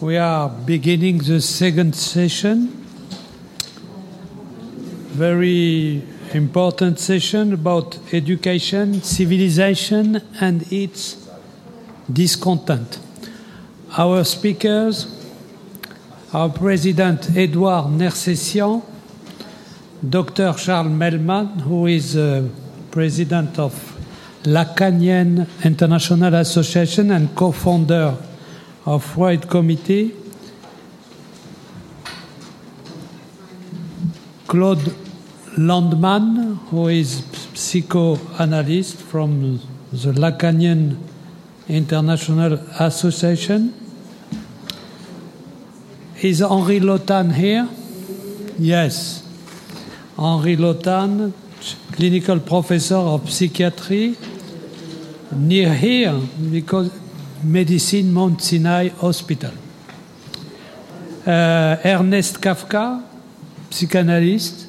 We are beginning the second session. Very important session about education, civilization, and its discontent. Our speakers, our President Edouard Nersessian, Dr. Charles Melman, who is uh, President of Lacanian International Association and co-founder of Freud Committee, Claude Landman, who is psychoanalyst from the Lacanian International Association. Is Henri Lotan here? Yes. Henri Lotan, clinical professor of psychiatry, near here because Medicine Mount Sinai Hospital. Uh, Ernest Kafka, psychanalyste,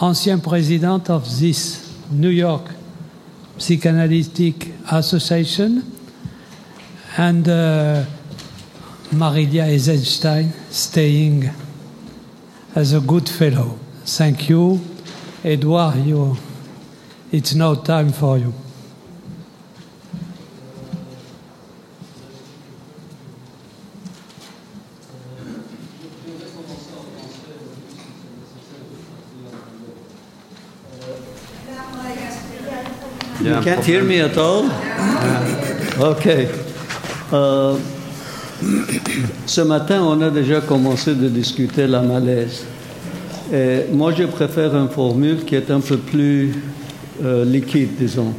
ancien président of this New York Psychanalytic Association, and uh, Marilia Eisenstein staying as a good fellow. Thank you. Edouard, you, it's now time for you. You can't hear me at all? OK. Euh, ce matin, on a déjà commenccommencé de discuter la malaise. Et moi, je préfère une formule qui est un peu plus euh, liquide, disons,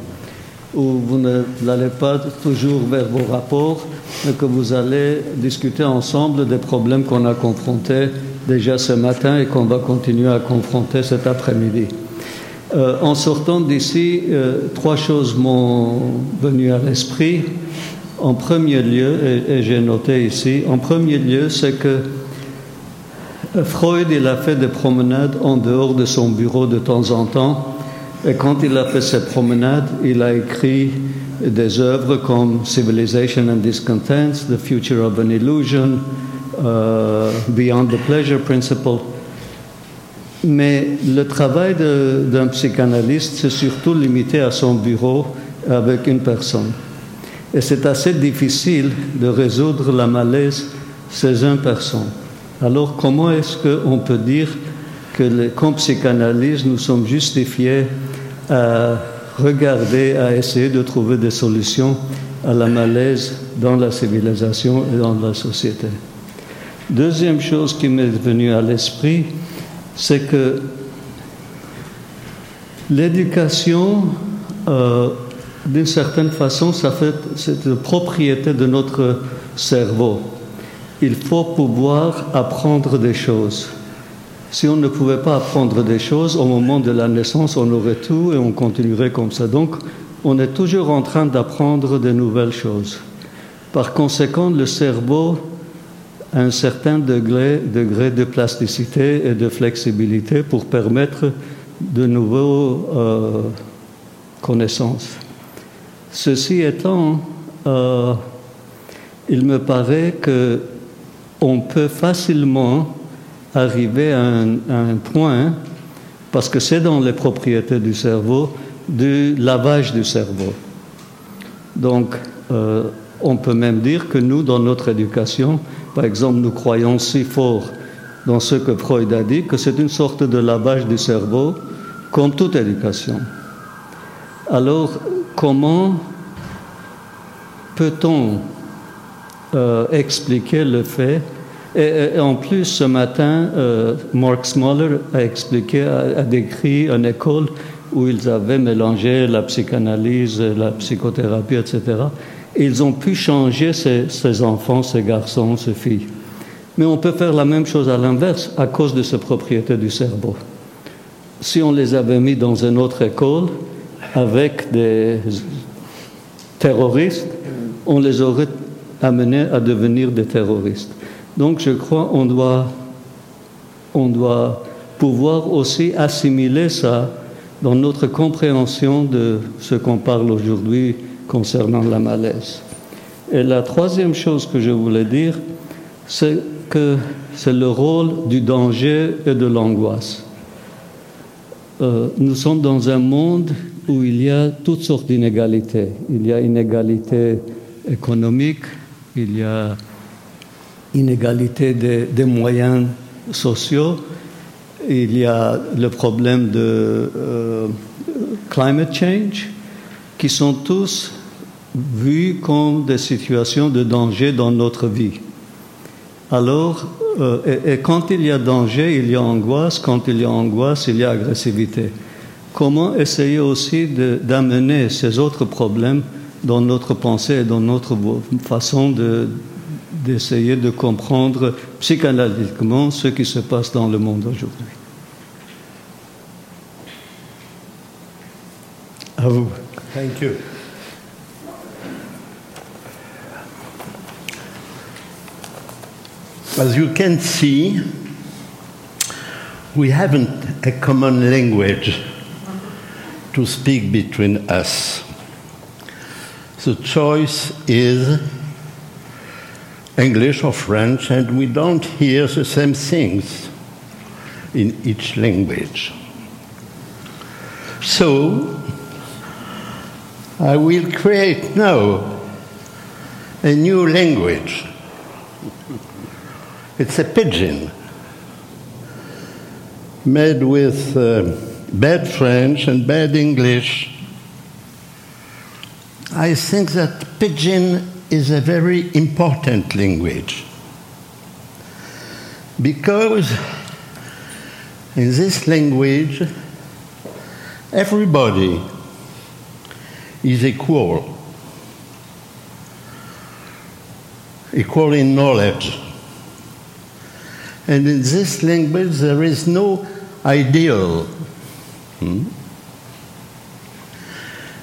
où vous n'allez pas toujours vers vos rapports, mais que vous allez discuter ensemble des problèmes qu'on a confrontés déjà ce matin et qu'on va continuer à confronter cet après-midi. Euh, en sortant d'ici, euh, trois choses m'ont venu à l'esprit. En premier lieu, et, j'ai noté ici, en premier lieu, c'est que Freud, il a fait des promenades en dehors de son bureau de temps en temps. Et quand il a fait ces promenades, il a écrit des œuvres comme Civilization and Discontents, The Future of an Illusion, Beyond the Pleasure Principle. Mais le travail d'un psychanalyste, c'est surtout limité à son bureau avec une personne. Et c'est assez difficile de résoudre la malaise ces une personne. Alors comment est-ce qu'on peut dire que comme psychanalyste, nous sommes justifiés à regarder, à essayer de trouver des solutions à la malaise dans la civilisation et dans la société? Deuxième chose qui m'est venue à l'esprit, c'est que l'éducation, euh, d'une certaine façon, ça fait propriété de notre cerveau. Il faut pouvoir apprendre des choses. Si on ne pouvait pas apprendre des choses, au moment de la naissance, on aurait tout et on continuerait comme ça. Donc, on est toujours en train d'apprendre de nouvelles choses. Par conséquent, le cerveau un certain degré, de plasticité et de flexibilité pour permettre de nouvelles euh, connaissances. Ceci étant, euh, il me paraît que on peut facilement arriver à un, à un point, parce que c'est dans les propriétés du cerveau, du lavage du cerveau. Donc, euh, on peut même dire que nous, dans notre éducation, par exemple, nous croyons si fort dans ce que Freud a dit que c'est une sorte de lavage du cerveau, comme toute éducation. Alors, comment peut-on euh, expliquer le fait? Et, en plus, ce matin, euh, Mark Smaller a expliqué, a, décrit une école où ils avaient mélangé la psychanalyse, la psychothérapie, etc. Ils ont pu changer ces, ces, enfants, ces garçons, ces filles. Mais on peut faire la même chose à l'inverse à cause de ces propriétés du cerveau. Si on les avait mis dans une autre école avec des terroristes, on les aurait amenés à devenir des terroristes. Donc je crois qu'on doit, on doit pouvoir aussi assimiler ça dans notre compréhension de ce qu'on parle aujourd'hui concernant la malaise. Et la troisième chose que je voulais dire, c'est que c'est le rôle du danger et de l'angoisse. Euh, nous sommes dans un monde où il y a toutes sortes d'inégalités. Il y a inégalité économique, il y a inégalité des, moyens sociaux, il y a le problème de euh, climate change, qui sont tous vus comme des situations de danger dans notre vie. Alors, euh, et, quand il y a danger, il y a angoisse. Quand il y a angoisse, il y a agressivité. Comment essayer aussi de- d'amener ces autres problèmes dans notre pensée et dans notre façon de- d'essayer de comprendre psychanalytiquement ce qui se passe dans le monde aujourd'hui. À vous. Thank you. As you can see, we haven't a common language to speak between us. The choice is English or French, and we don't hear the same things in each language. So, I will create now a new language. It's a pidgin made with uh, bad French and bad English. I think that pidgin is a very important language because in this language everybody is equal, equal in knowledge. And in this language, there is no ideal. Hmm?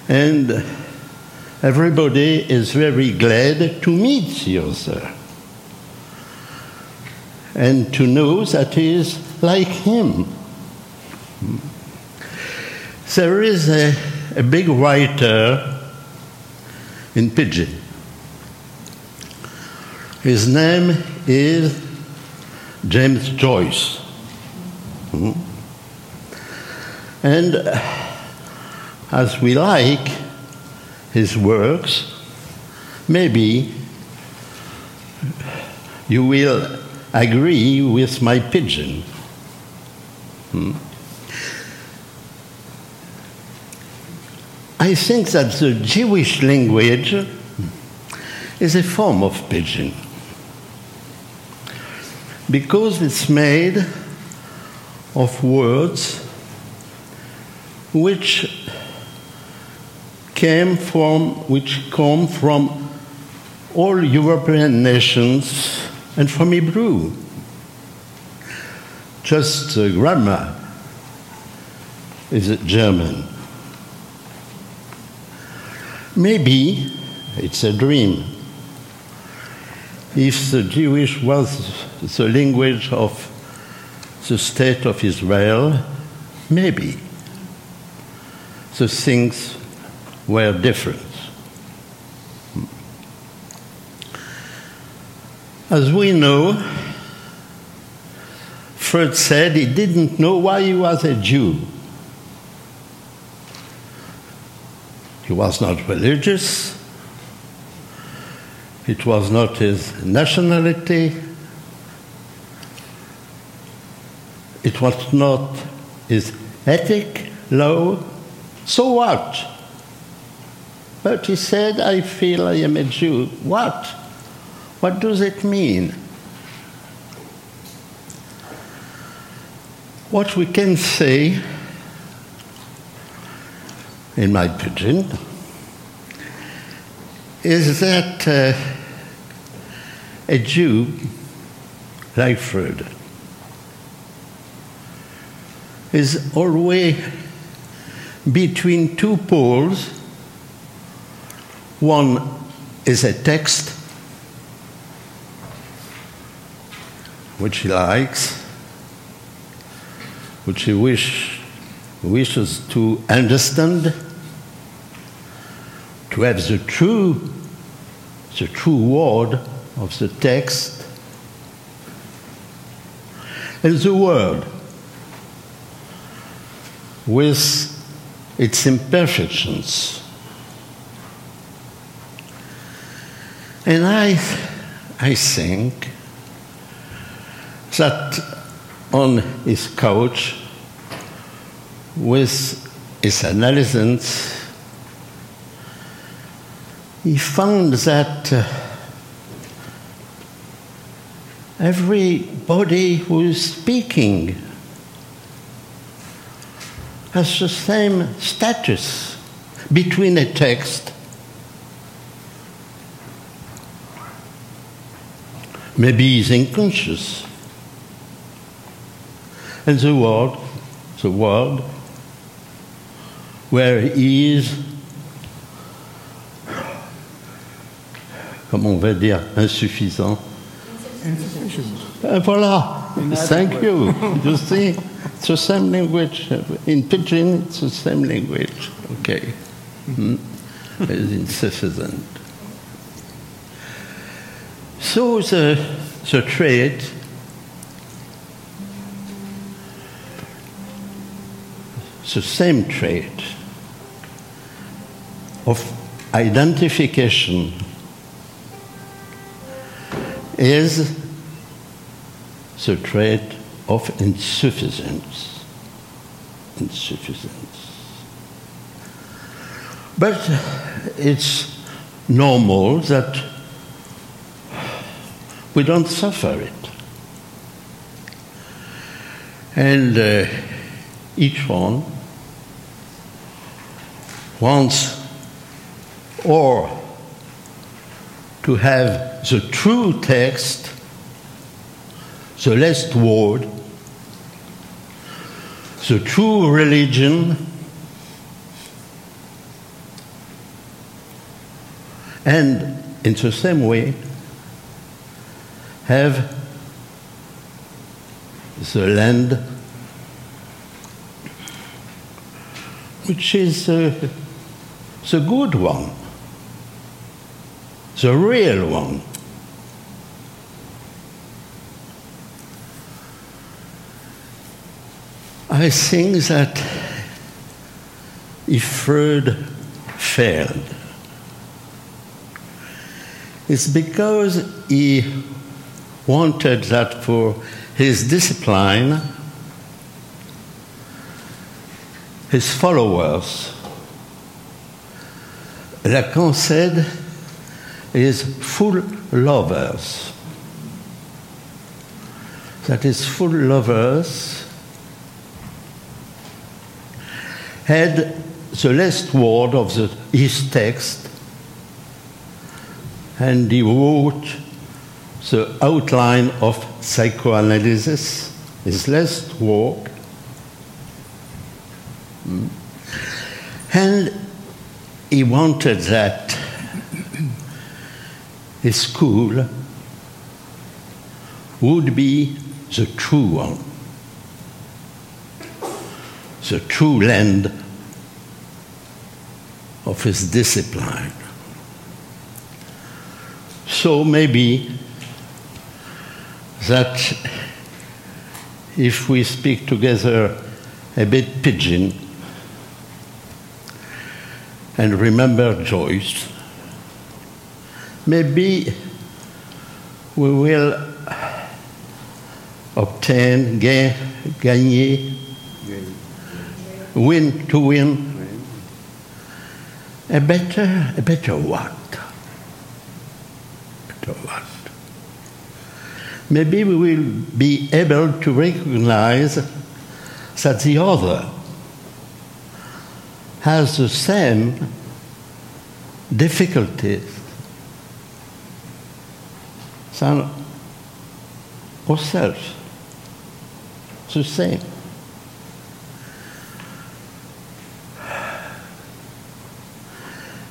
And everybody is very glad to meet the other and to know that he is like him. Hmm? There is a, a big writer in Pidgin. His name is James Joyce. Hmm? And as we like his works, maybe you will agree with my pigeon. Hmm? I think that the Jewish language is a form of pidgin because it's made of words which came from which come from all European nations and from Hebrew. Just the grammar is it German. Maybe it's a dream. If the Jewish was the language of the state of Israel, maybe the things were different. As we know, Freud said he didn't know why he was a Jew. He was not religious. It was not his nationality. It was not his ethic, law. So what? But he said, I feel I am a Jew. What? What does it mean? What we can say in my pidgin is that uh, a Jew, like Freud, is always between two poles. One is a text, which he likes, which he wish, wishes to understand, to have the true the true word of the text, and the word with its imperfections. And I, I think that on his couch, with his analysis, he found that uh, everybody who is speaking has the same status between a text. Maybe he's unconscious. And the world, the world where he is, comment on va dire, insuffisant. Uh, voilà. Thank you. You see, it's the same language. In pidgin, it's the same language. Okay. Hmm? It's insufficient. So the, the trait the same trait of identification is the trait of insufficiency. Insufficience. But it's normal that we don't suffer it. And uh, each one wants or to have the true text, the last word, the true religion, and in the same way, have the land which is uh, the good one, the real one. I think that if Freud failed, it's because he wanted that for his discipline, his followers, Lacan said, is full lovers. That is, full lovers had the last word of the, his text, and he wrote the outline of psychoanalysis, his last work. Hmm. And he wanted that his school would be the true one, the true land of his discipline. So maybe that if we speak together a bit pidgin and remember Joyce, maybe we will obtain, gain, gagner, win, to win, a better, a better what? Better what? Maybe we will be able to recognize that the other has the same difficulties than ourselves. The same.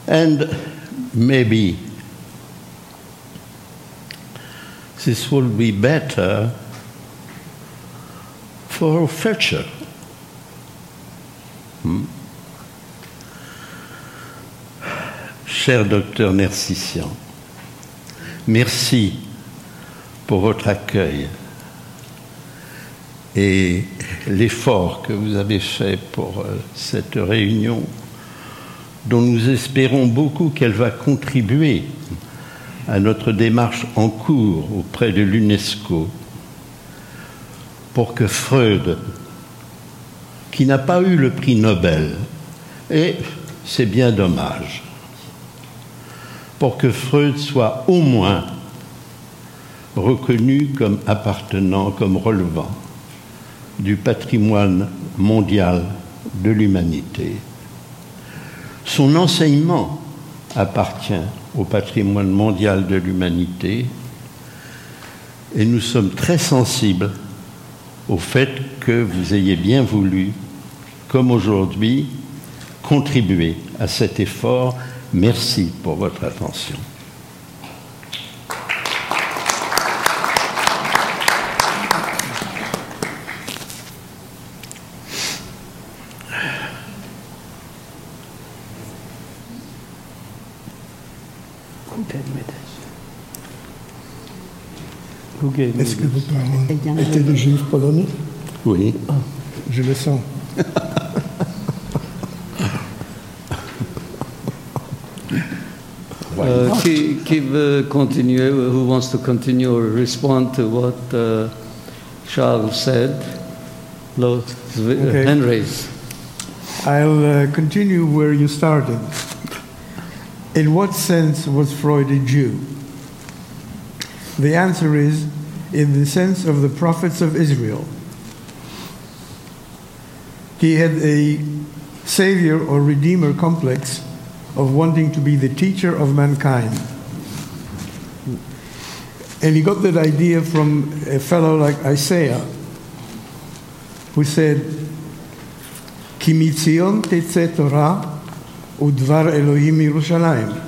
And maybe this will be better for future. Hmm? Cher docteur Nercissian, merci pour votre accueil et l'effort que vous avez fait pour euh, cette réunion dont nous espérons beaucoup qu'elle va contribuer à notre démarche en cours auprès de l'UNESCO pour que Freud, qui n'a pas eu le prix Nobel, et c'est bien dommage, pour que Freud soit au moins reconnu comme appartenant, comme relevant du patrimoine mondial de l'humanité. Son enseignement appartient au patrimoine mondial de l'humanité et nous sommes très sensibles au fait que vous ayez bien voulu, comme aujourd'hui, contribuer à cet effort. Merci pour votre attention. Est-ce que vos parents étaient des juifs polonais Oui. Je le sens. Uh, qui, qui veut continuer? Who wants to continue or respond to what uh, Charles said? Lo- Okay. Hand raise. I'll uh, continue where you started. In what sense was Freud a Jew? The answer is in the sense of the prophets of Israel. He had a savior or redeemer complex of wanting to be the teacher of mankind. And he got that idea from a fellow like Isaiah, who said, "Kimitzion Torah udvar Elohim Yerushalayim,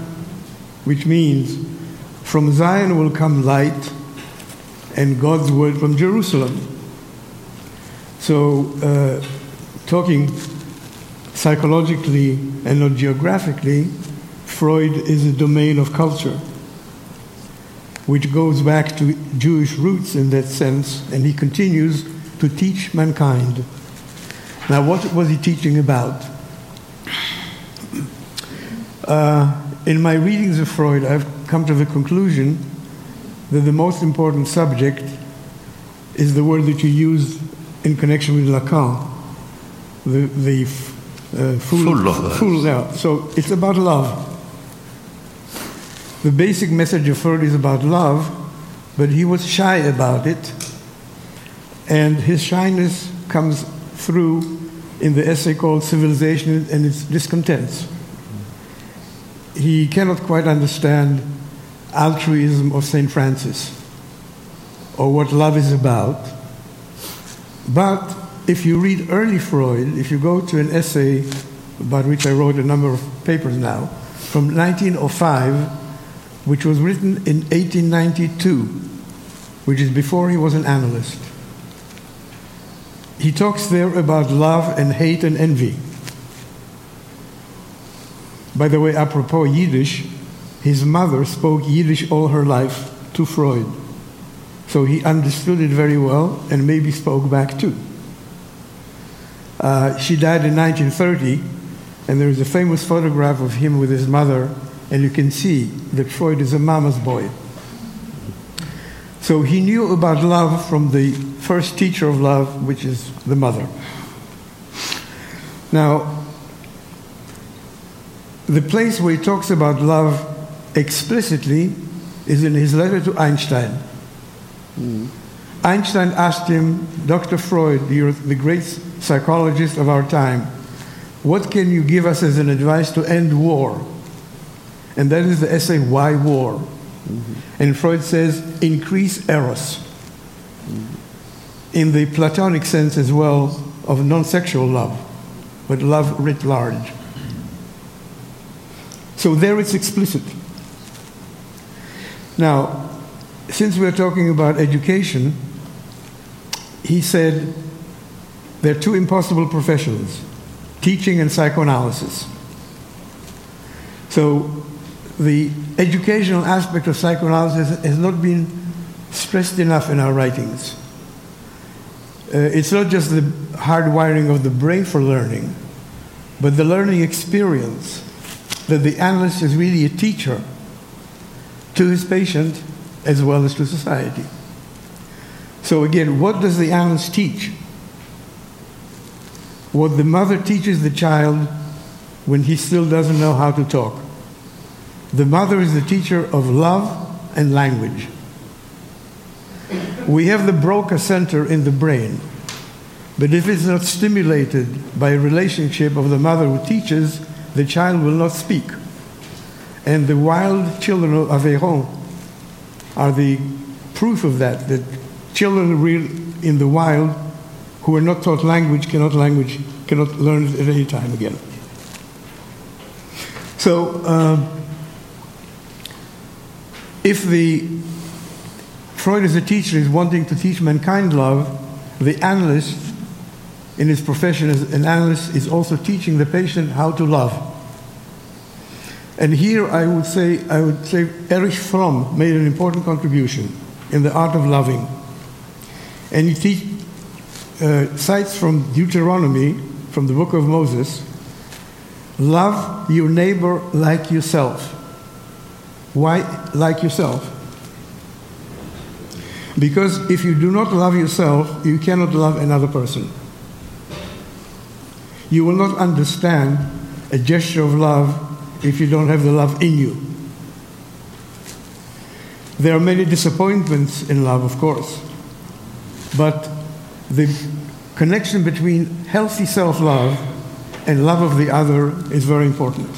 which means, from Zion will come light and God's word from Jerusalem. So, uh, talking psychologically and not geographically, Freud is a domain of culture, which goes back to Jewish roots in that sense, and he continues to teach mankind. Now, what was he teaching about? Uh, in my readings of Freud, I've come to the conclusion that the most important subject is the word that you used in connection with Lacan, the, the uh, fool, Full of fool, yeah. So it's about love. The basic message of Freud is about love, but he was shy about it, and his shyness comes through in the essay called Civilization and its Discontents. He cannot quite understand altruism of St. Francis or what love is about. But if you read early Freud, if you go to an essay about which I wrote a number of papers now, from 1905, which was written in 1892, which is before he was an analyst. He talks there about love and hate and envy. By the way, apropos Yiddish, his mother spoke Yiddish all her life to Freud. So he understood it very well and maybe spoke back too. Uh, she died in 1930, and there is a famous photograph of him with his mother, and you can see that Freud is a mama's boy. So he knew about love from the first teacher of love, which is the mother. Now, the place where he talks about love explicitly is in his letter to Einstein. Einstein asked him, Dr. Freud, the great psychologist of our time, what can you give us as an advice to end war? And that is the essay, Why War? And Freud says, increase eros. In the Platonic sense as well of non sexual love, but love writ large. So there it's explicit. Now, since we're talking about education, he said there are two impossible professions teaching and psychoanalysis. So the educational aspect of psychoanalysis has not been stressed enough in our writings. Uh, it's not just the hardwiring of the brain for learning, but the learning experience that the analyst is really a teacher to his patient as well as to society. So, again, what does the analyst teach? What the mother teaches the child when he still doesn't know how to talk. The mother is the teacher of love and language. We have the Broca center in the brain, but if it's not stimulated by a relationship of the mother who teaches, the child will not speak. And the wild children of Aveyron are the proof of that, that children in the wild who are not taught language cannot language cannot learn it at any time again. So, um, if the Freud as a teacher is wanting to teach mankind love, the analyst in his profession as an analyst is also teaching the patient how to love. And here I would say, I would say Erich Fromm made an important contribution in the art of loving. And he teach, uh, cites from Deuteronomy, from the book of Moses, love your neighbor like yourself. Why like yourself? Because if you do not love yourself, you cannot love another person. You will not understand a gesture of love if you don't have the love in you. There are many disappointments in love, of course, but the connection between healthy self love and love of the other is very important.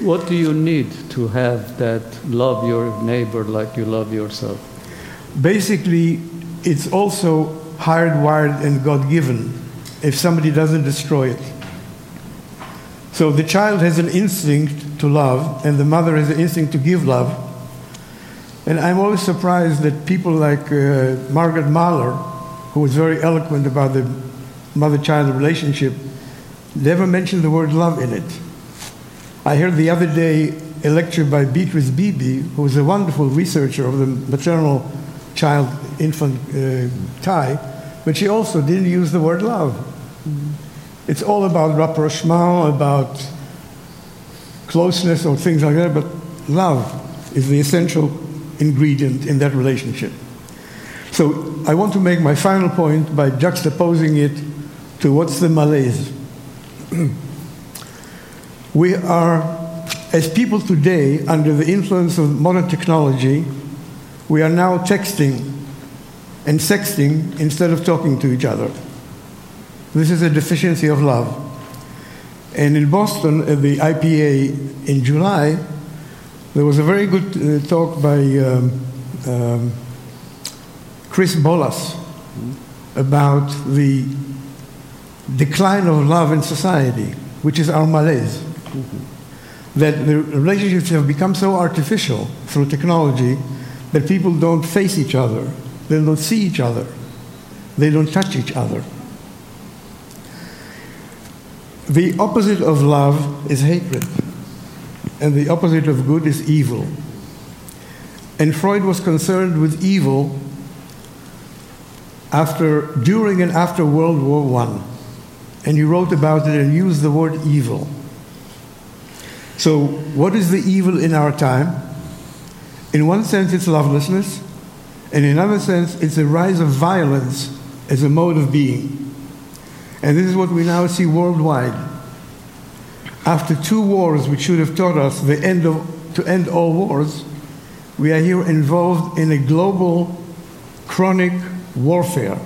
What do you need to have that love your neighbor like you love yourself? Basically, it's also hardwired and God given if somebody doesn't destroy it. So the child has an instinct to love, and the mother has an instinct to give love. And I'm always surprised that people like uh, Margaret Mahler, who was very eloquent about the mother child relationship, never mentioned the word love in it. I heard the other day a lecture by Beatrice Beebe, who is a wonderful researcher of the maternal child infant uh, tie, but she also didn't use the word love. It's all about rapprochement, about closeness or things like that, but love is the essential ingredient in that relationship. So I want to make my final point by juxtaposing it to what's the malaise. we are, as people today, under the influence of modern technology, we are now texting and sexting instead of talking to each other. This is a deficiency of love. And in Boston, at the IPA in July, there was a very good uh, talk by um, um, Chris Bollas about the decline of love in society, which is our malaise. Mm-hmm. That the relationships have become so artificial through technology that people don't face each other, they don't see each other, they don't touch each other. The opposite of love is hatred, and the opposite of good is evil. And Freud was concerned with evil after, during and after World War I. And he wrote about it and used the word evil. So, what is the evil in our time? In one sense, it's lovelessness, and in another sense, it's the rise of violence as a mode of being. And this is what we now see worldwide. After two wars, which should have taught us the end of, to end all wars, we are here involved in a global, chronic warfare.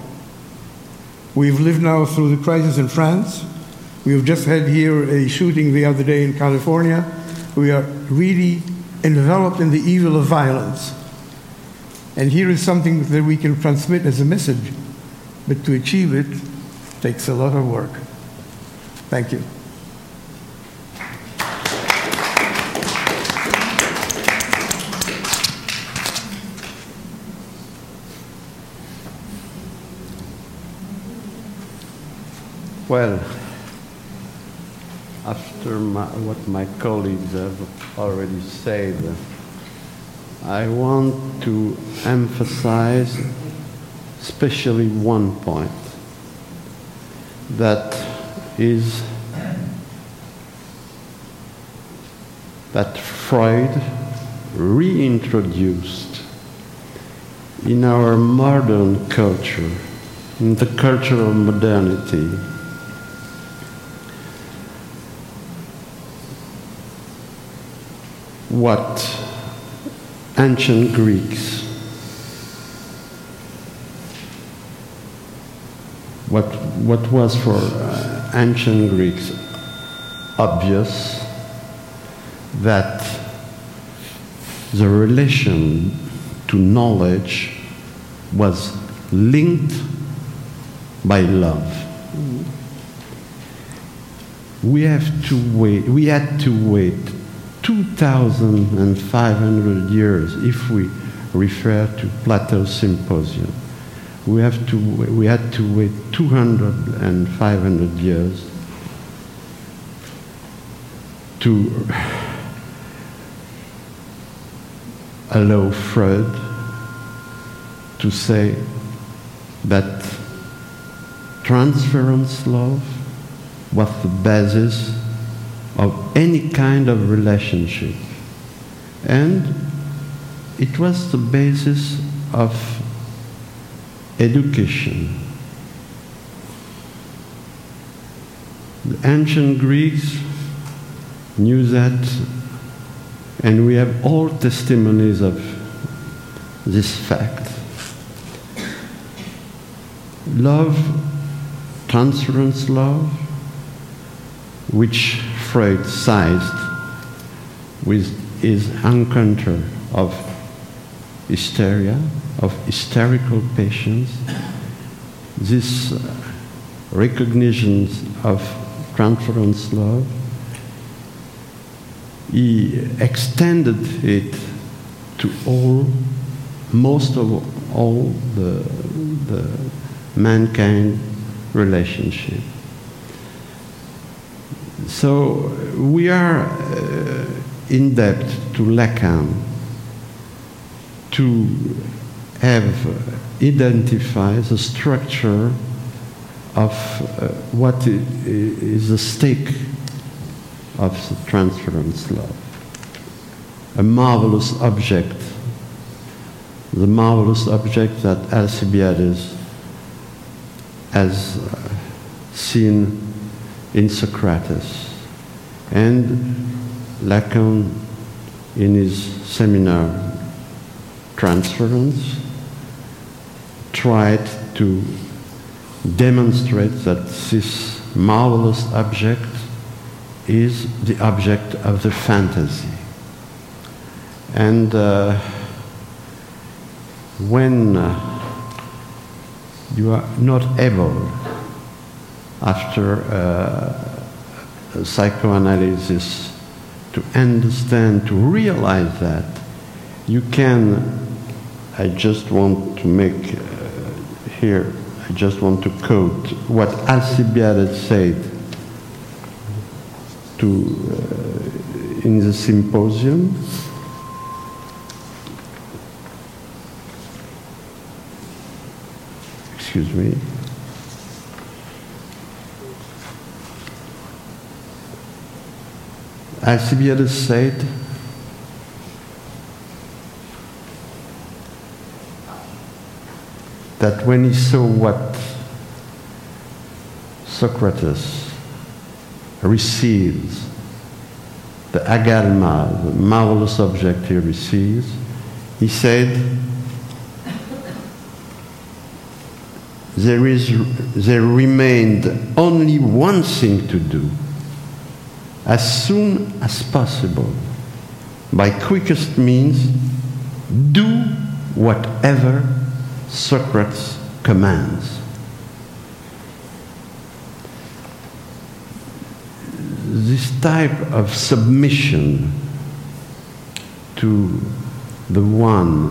We've lived now through the crisis in France. We have just had here a shooting the other day in California. We are really enveloped in the evil of violence. And here is something that we can transmit as a message, but to achieve it takes a lot of work. Thank you. Well, after my, what my colleagues have already said, I want to emphasize especially one point that is that Freud reintroduced in our modern culture, in the culture of modernity. What ancient Greeks, what, what was for uh, ancient Greeks obvious that the relation to knowledge was linked by love. We have to wait, we had to wait 2,500 years if we refer to Plato's Symposium. We, have to, we had to wait 200 and 500 years to allow Freud to say that transference love was the basis of any kind of relationship. And it was the basis of education. The ancient Greeks knew that, and we have all testimonies of this fact. Love, transference love, which Freud sized with his encounter of hysteria, of hysterical patients, this recognition of transference love, he extended it to all, most of all the, the mankind relationship. So we are uh, in debt to Lacan to have identified the structure of uh, what is the stake of the transference love. A marvelous object, the marvelous object that Alcibiades has uh, seen in Socrates. And Lacan, in his seminar Transference, tried to demonstrate that this marvelous object is the object of the fantasy. And uh, when uh, you are not able after uh, psychoanalysis to understand, to realize that you can. I just want to make here, I just want to quote what Alcibiades said to, uh, in the symposium. Excuse me. Alcibiades said, that when he saw what Socrates receives, the agalma, the marvelous object he receives, he said, there, is, there remained only one thing to do. As soon as possible, by quickest means, do whatever Socrates commands. This type of submission to the one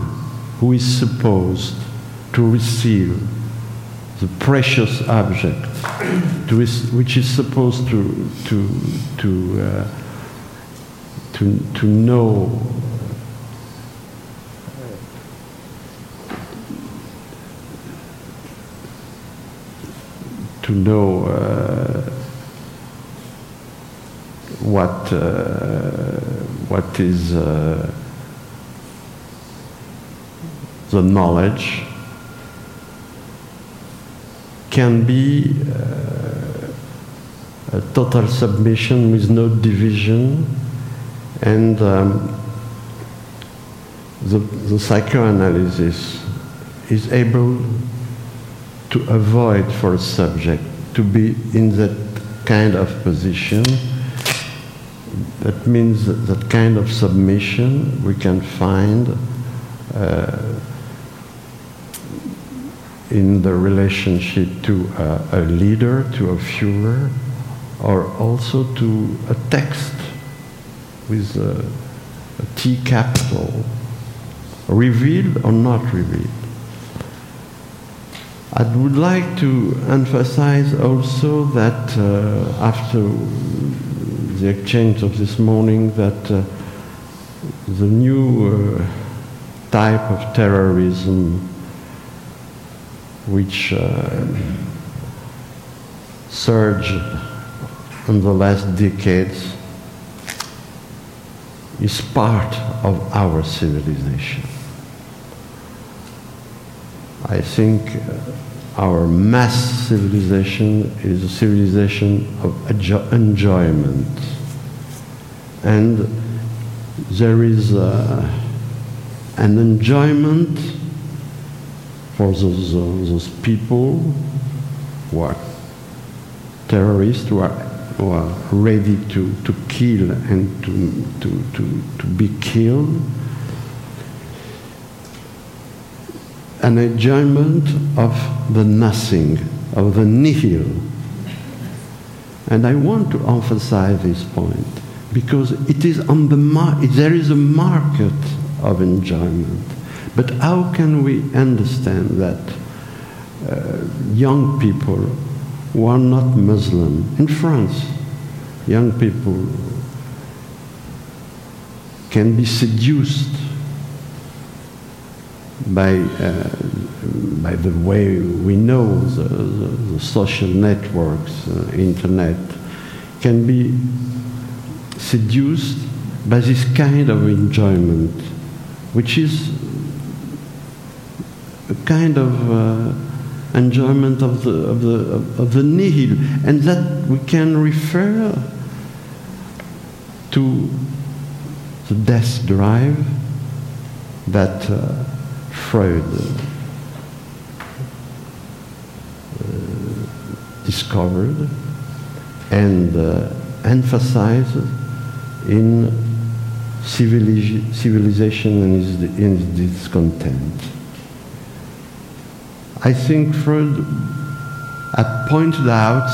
who is supposed to receive the precious object, which is supposed to to to uh, to to know to know uh, what uh, what is uh, the knowledge can be uh, a total submission with no division and um, the, the psychoanalysis is able to avoid for a subject to be in that kind of position. That means that, that kind of submission we can find uh, in the relationship to a, a leader, to a Führer, or also to a text with a, a T capital, revealed or not revealed. I would like to emphasize also that uh, after the exchange of this morning, that uh, the new uh, type of terrorism which uh, surged in the last decades is part of our civilization. I think uh, our mass civilization is a civilization of enjo- enjoyment. And there is uh, an enjoyment for those, uh, those people who are terrorists, who are, who are ready to, to kill and to, to, to, to be killed. An enjoyment of the nothing, of the nihil. And I want to emphasize this point because it is on the mar- there is a market of enjoyment. But how can we understand that uh, young people who are not Muslim in France, young people can be seduced by, uh, by the way we know the, the, the social networks, uh, internet, can be seduced by this kind of enjoyment, which is a kind of uh, enjoyment of the, of, the, of, the nihil, and that we can refer to the death drive that uh, Freud uh, discovered and uh, emphasized in civili- civilization and its, in its content. I think Freud had pointed out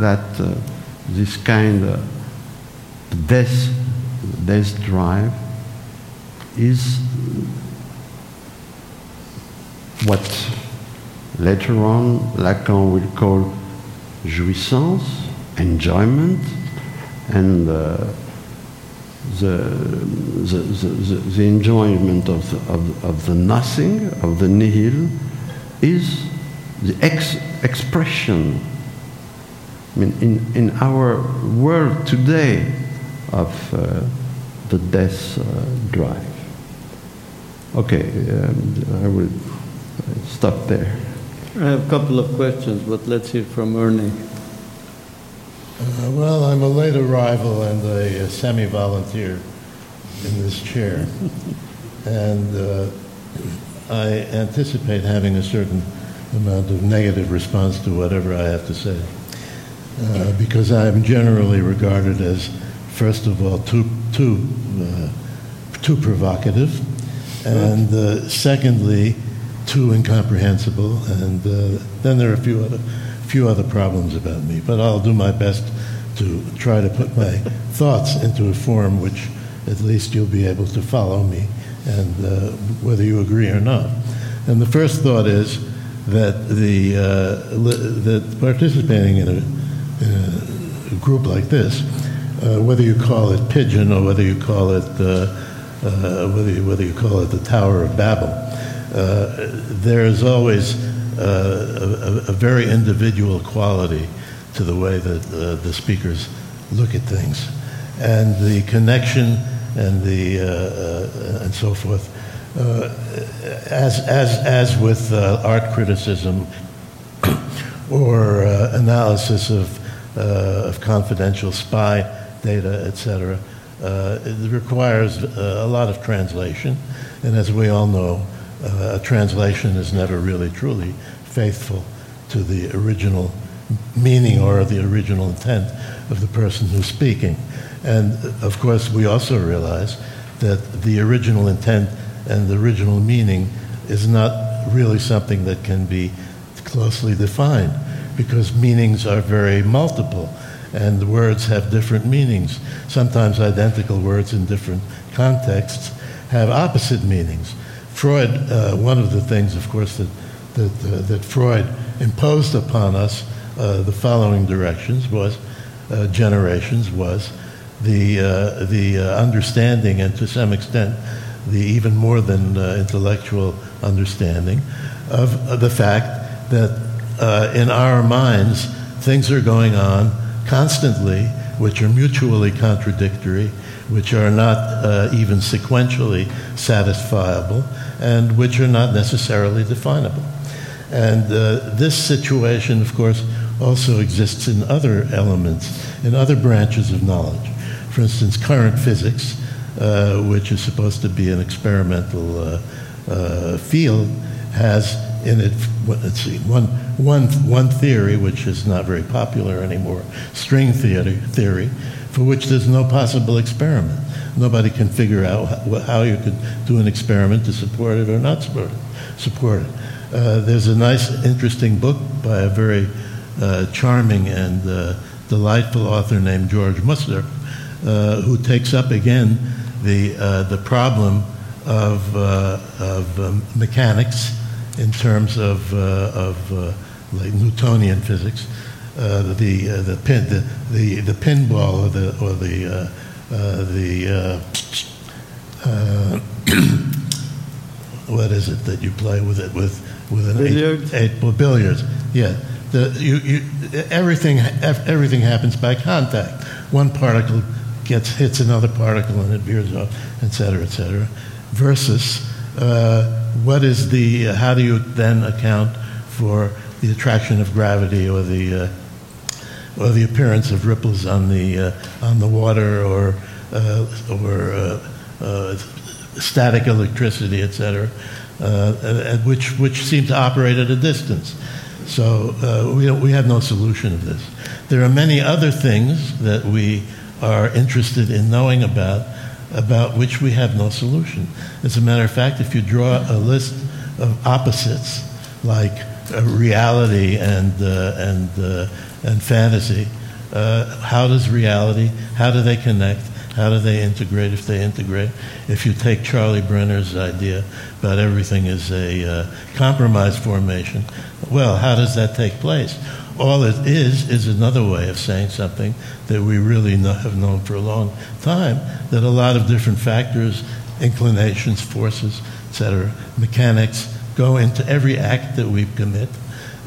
that uh, this kind of death, death drive is what later on Lacan will call jouissance, enjoyment, and uh, the, the, the, the, enjoyment of the, of, of the nothing, of the nihil, is the ex expression I mean, in, in our world today of uh, the death uh, drive. Okay, um, I will stop there. I have a couple of questions, but let's hear from Ernie. Uh, well, I'm a late arrival and a, a semi volunteer in this chair. and uh, I anticipate having a certain amount of negative response to whatever I have to say. Uh, because I'm generally regarded as, first of all, too, too, uh, too provocative, and uh, secondly, too incomprehensible, and uh, then there are a few other, few other problems about me. But I'll do my best to try to put my thoughts into a form which at least you'll be able to follow me, and uh, whether you agree or not. And the first thought is that the uh, li- that participating in a, in a group like this, uh, whether you call it pidgin or whether you call it uh, uh, whether you, whether you call it the Tower of Babel, there is always uh, a, a, very individual quality to the way that uh, the speakers look at things, and the connection and the uh, uh, and so forth. Uh, as as as with uh, art criticism or uh, analysis of uh, of confidential spy data, etc. Uh, it requires uh, a lot of translation, and as we all know, uh, a translation is never really truly faithful to the original meaning or the original intent of the person who's speaking. And of course, we also realize that the original intent and the original meaning is not really something that can be closely defined because meanings are very multiple and words have different meanings. Sometimes identical words in different contexts have opposite meanings. Freud, uh, one of the things, of course, that, that, uh, that Freud imposed upon us, uh, the following directions was, uh, generations, was the, uh, the uh, understanding and to some extent the even more than intellectual understanding of, the fact that in our minds things are going on constantly which are mutually contradictory, which are not uh, even sequentially satisfiable, and which are not necessarily definable. And uh, this situation, of course, also exists in other elements, in other branches of knowledge. For instance, current physics, uh, which is supposed to be an experimental uh, uh, field, has in it, let's see, one, one, one theory, which is not very popular anymore, string theory, theory, for which there's no possible experiment. Nobody can figure out how, you could do an experiment to support it or not support it. Uh, there's a nice, interesting book by a very uh, charming and uh, delightful author named George Musser, uh, who takes up again the, uh, the problem of, uh, of um, mechanics in terms of, of like Newtonian physics, uh, the, uh, the, pin, the, the, the pinball or the, or the, uh, uh, the uh, uh, what is it that you play with it with, with an Billiards? eight, eight well, billiards, yeah. The, you, you, everything, everything happens by contact. One particle gets hits another particle and it veers off, et cetera, et cetera. Versus uh, what is the, uh, how do you then account for the attraction of gravity or the, uh, or the appearance of ripples on the, uh, on the water or, uh, or uh, static electricity, et cetera, which, which seem to operate at a distance. So uh, we, we have no solution of this. There are many other things that we are interested in knowing about, about which we have no solution. As a matter of fact, if you draw a list of opposites, like uh, reality and, uh, and, and fantasy, uh, how does reality, how do they connect? How do they integrate if they integrate? If you take Charlie Brenner's idea about everything is a uh, compromise formation, well, how does that take place? All it is is another way of saying something that we really know, have known for a long time that a lot of different factors, inclinations, forces, etc., mechanics go into every act that we commit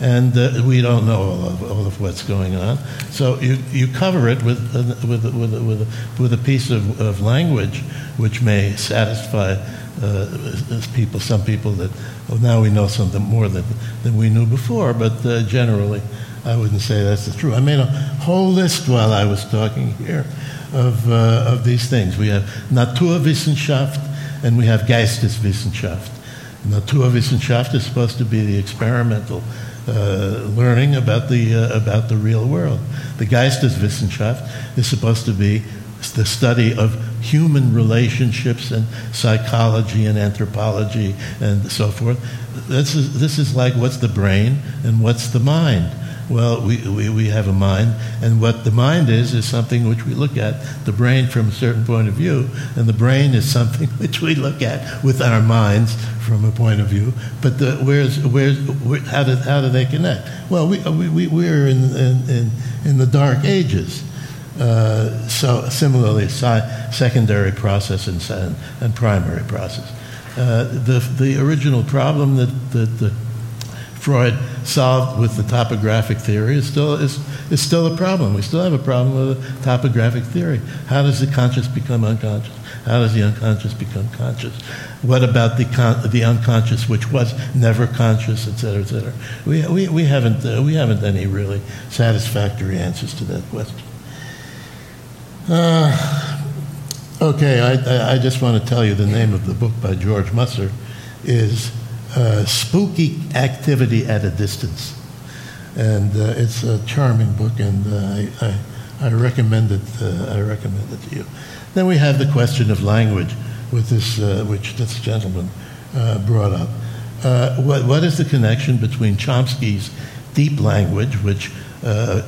and uh, we don't know all of, all of what's going on. So you, you cover it with, uh, with, with, with, a, with a piece of, of language which may satisfy uh, people, some people that, well, now we know something more than, than we knew before, but uh, generally I wouldn't say that's the truth. I made a whole list while I was talking here of, uh, of these things. We have Naturwissenschaft and we have Geisteswissenschaft. Naturwissenschaft is supposed to be the experimental uh, learning about the, uh, about the real world. The Geisteswissenschaft is supposed to be the study of human relationships and psychology and anthropology and so forth. This is, this is like what's the brain and what's the mind. Well, we, we, we have a mind, and what the mind is, is something which we look at, the brain from a certain point of view, and the brain is something which we look at with our minds from a point of view. But the, where's, where's, where, how, did, how do they connect? Well, we, we, we're in, in, in, the dark ages. Uh, so similarly, si- secondary process and, and, primary process. Uh, the, the original problem that, that, that Freud solved with the topographic theory is still, is, is still a problem. We still have a problem with the topographic theory. How does the conscious become unconscious? How does the unconscious become conscious? What about the, con- the unconscious, which was never conscious, et cetera, et cetera? We, we, we, haven't, uh, we haven't any really satisfactory answers to that question. Uh, okay, I, I just want to tell you the name of the book by George Musser is uh, Spooky Activity at a Distance. And uh, it's a charming book, and uh, I, I, I, recommend it, uh, I recommend it to you. Then we have the question of language, with this, uh, which this gentleman brought up. what, what is the connection between Chomsky's deep language, which,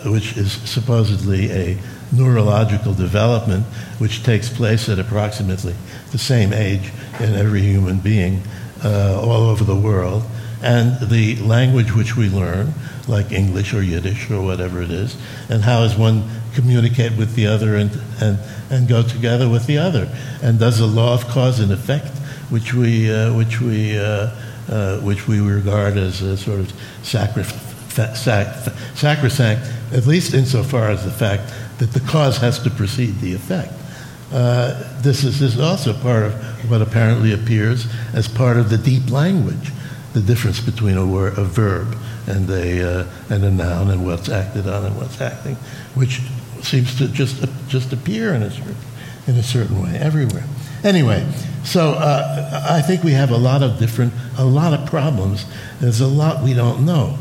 which is supposedly a neurological development which takes place at approximately the same age in every human being uh, all over the world, and the language which we learn, like English or Yiddish or whatever it is, and how is one communicate with the other and, and, and go together with the other? And does the law of cause and effect, which we, uh, which we, uh, uh which we regard as a sort of sacrosanct, at least insofar as the fact that the cause has to precede the effect. Uh, this, is, this is also part of what apparently appears as part of the deep language, the difference between a, word, a verb and a, uh, and a noun and what's acted on and what's acting, which seems to just, just appear in a, certain, in a certain way everywhere. Anyway, so uh, I think we have a lot of different, a lot of problems. There's a lot we don't know.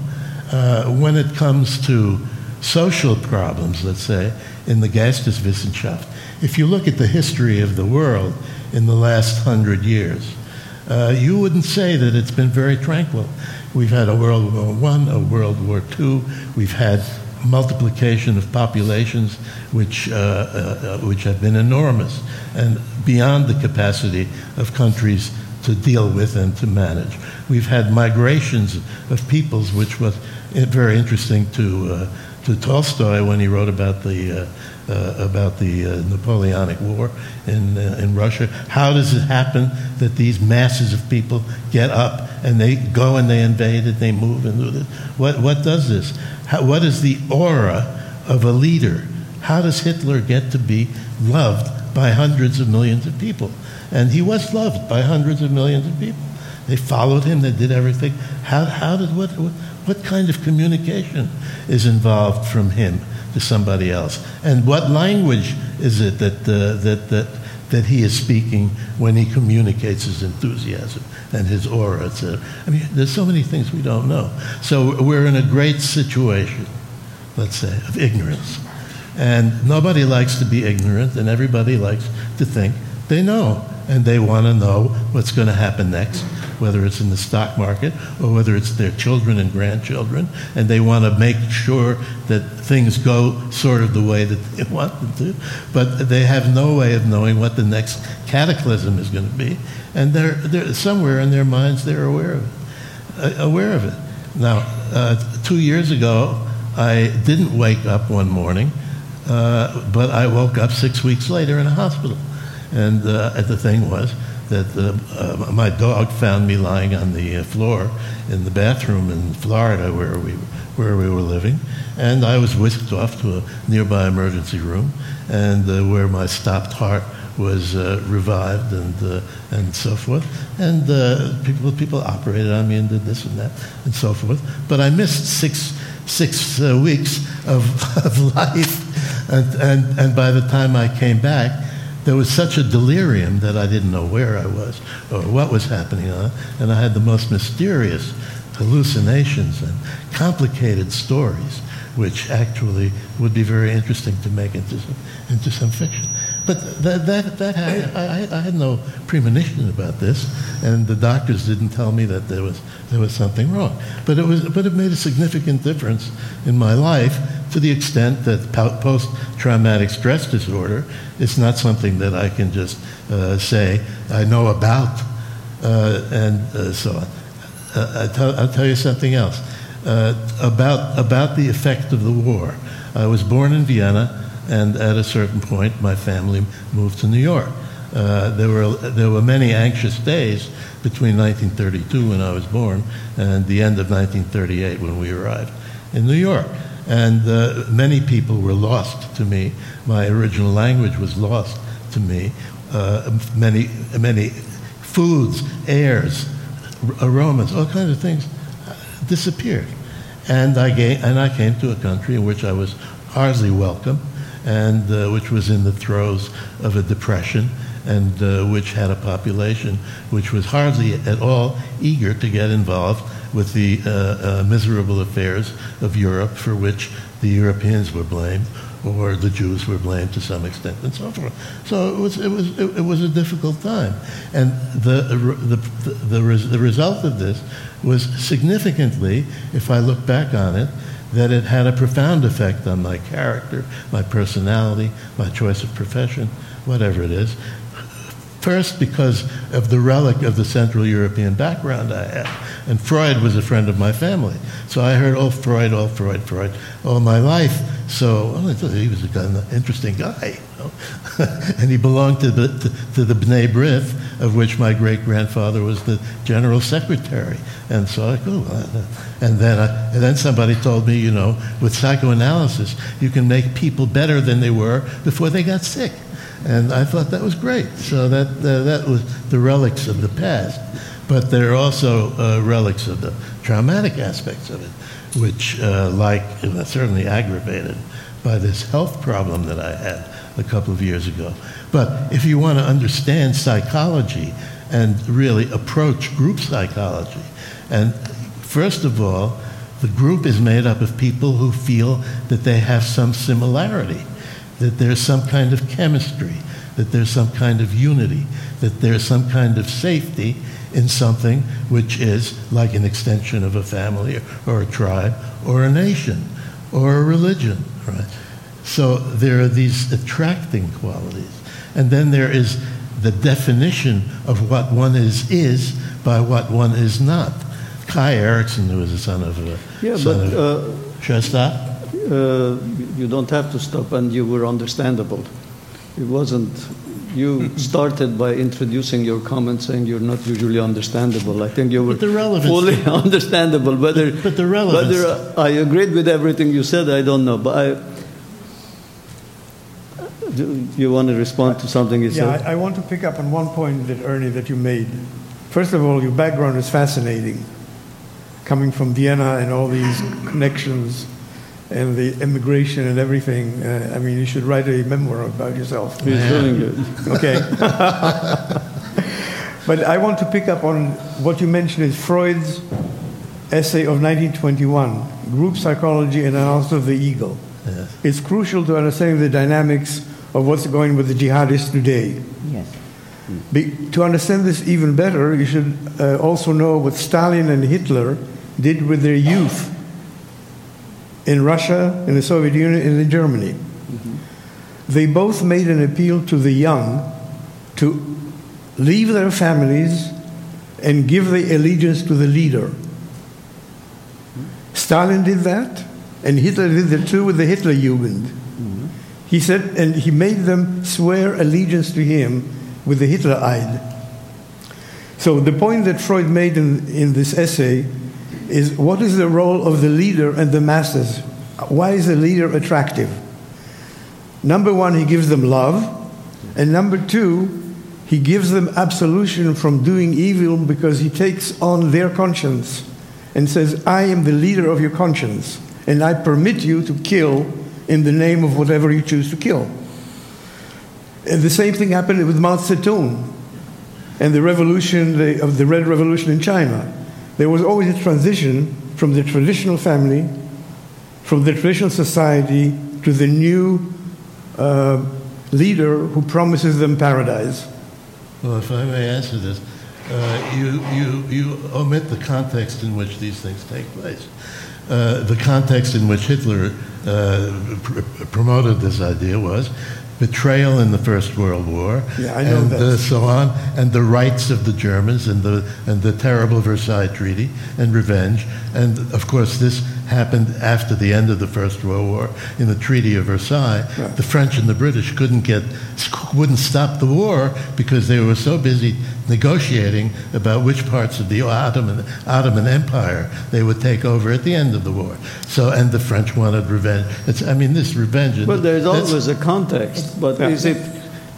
Uh, when it comes to social problems, let's say, in the Geisteswissenschaft, if you look at the history of the world in the last hundred years, uh, you wouldn't say that it's been very tranquil. We've had a World War I, a World War II. We've had multiplication of populations which, uh, uh, uh, which have been enormous and beyond the capacity of countries to deal with and to manage. We've had migrations of peoples, which was very interesting to, uh, to Tolstoy when he wrote about the, uh, about the uh, Napoleonic War in, uh, in Russia. How does it happen that these masses of people get up and they go and they invade and they move and do this? What, what does this? How, what is the aura of a leader? How does Hitler get to be loved by hundreds of millions of people? And he was loved by hundreds of millions of people. They followed him, they did everything. How, how did, what, what, what kind of communication is involved from him? To somebody else? And what language is it that, uh, that, that, that he is speaking when he communicates his enthusiasm and his aura? I mean, there's so many things we don't know. So we're in a great situation, let's say, of ignorance. And nobody likes to be ignorant, and everybody likes to think they know. And they want to know what's going to happen next whether it's in the stock market or whether it's their children and grandchildren, and they want to make sure that things go sort of the way that they want them to, but they have no way of knowing what the next cataclysm is going to be, and they're, they're somewhere in their minds they're aware of it. Uh, aware of it. Now, uh, two years ago, I didn't wake up one morning, uh, but I woke up six weeks later in a hospital. And uh, the thing was, that uh, my dog found me lying on the uh, floor in the bathroom in Florida where we, where we were living. And I was whisked off to a nearby emergency room and uh, where my stopped heart was uh, revived and, uh, and so forth. And uh, people, people operated on me and did this and that and so forth. But I missed six, six weeks of, of life. And, and, and by the time I came back, there was such a delirium that I didn't know where I was or what was happening on, and I had the most mysterious hallucinations and complicated stories, which actually would be very interesting to make into some, into some fiction. But that, that, that had, I, I, had no premonition about this, and the doctors didn't tell me that there was, there was something wrong. But it, was, but it made a significant difference in my life to the extent that post traumatic stress disorder is not something that I can just uh, say I know about. uh, and uh, so on. Uh, I tell, I'll tell you something else uh, about, about the effect of the war. I was born in Vienna, and at a certain point, my family moved to New York. Uh, there, were, there were many anxious days between 1932, when I was born, and the end of 1938, when we arrived in New York. And uh, many people were lost to me. My original language was lost to me. Uh, many, many foods, airs, aromas, all kinds of things disappeared. And I, and I came to a country in which I was hardly welcome and uh, which was in the throes of a depression and uh, which had a population which was hardly at all eager to get involved with the uh, uh miserable affairs of Europe for which the Europeans were blamed or the Jews were blamed to some extent, and so forth. So it was, it was, it, was a difficult time. And the, the, the, the, res, the result of this was significantly, if I look back on it, that it had a profound effect on my character, my personality, my choice of profession, whatever it is. First, because of the relic of the Central European background I had. And Freud was a friend of my family. So I heard, oh, Freud, oh, Freud, Freud, all my life. So well, he was an interesting guy. You know? and he belonged to the, to, to the B'nai B'rith, of which my great grandfather was the general secretary. And so I go, and then, and then somebody told me, you know, with psychoanalysis, you can make people better than they were before they got sick. And I thought that was great. So that, uh, that was the relics of the past. But there are also uh, relics of the traumatic aspects of it, which, uh, like, certainly aggravated by this health problem that I had a couple of years ago. But if you want to understand psychology and really approach group psychology, and first of all, the group is made up of people who feel that they have some similarity that there's some kind of chemistry, that there's some kind of unity, that there's some kind of safety in something which is like an extension of a family or a tribe or a nation or a religion, right? So there are these attracting qualities. And then there is the definition of what one is is by what one is not. Kai Erikson, who was the son of a yeah, son but, of, uh, stop? Uh, you don't have to stop, and you were understandable. It wasn't. You started by introducing your comment saying you're not usually understandable. I think you were fully understandable. Whether, but the relevance. Whether I agreed with everything you said, I don't know. But I. Do you want to respond to something you yeah, said? Yeah, I, I want to pick up on one point that Ernie that you made. First of all, your background is fascinating, coming from Vienna and all these connections and the immigration and everything. Uh, I mean, you should write a memoir about yourself. He's doing it. Okay. but I want to pick up on what you mentioned is Freud's essay of 1921, Group Psychology and Analysis of the Ego. Yes. It's crucial to understanding the dynamics of what's going with the jihadists today. Yes. Be, to understand this even better, you should uh, also know what Stalin and Hitler did with their youth in Russia, in the Soviet Union, and in Germany. Mm-hmm. They both made an appeal to the young to leave their families and give their allegiance to the leader. Mm-hmm. Stalin did that, and Hitler did that too with the Hitlerjugend. Mm-hmm. He said, and he made them swear allegiance to him with the Hitler Eid. So the point that Freud made in, in this essay is what is the role of the leader and the masses? Why is the leader attractive? Number one, he gives them love. And number two, he gives them absolution from doing evil because he takes on their conscience and says, I am the leader of your conscience, and I permit you to kill in the name of whatever you choose to kill. And the same thing happened with Mao Zedong and the revolution the, of the Red Revolution in China there was always a transition from the traditional family, from the traditional society, to the new uh, leader who promises them paradise. Well, if I may answer this, uh, you, you, you omit the context in which these things take place. Uh, the context in which Hitler uh, pr- promoted this idea was betrayal in the First World War, Yeah, I know and that. uh, so on, and the rights of the Germans, and the and the terrible Versailles Treaty, and revenge, and of course this happened after the end of the First World War in the Treaty of Versailles. The French and the British couldn't get wouldn't stop the war because they were so busy negotiating about which parts of the Ottoman Ottoman Empire they would take over at the end of the war. So and the French wanted revenge. It's, I mean, this revenge. Well, there's always a context, but is it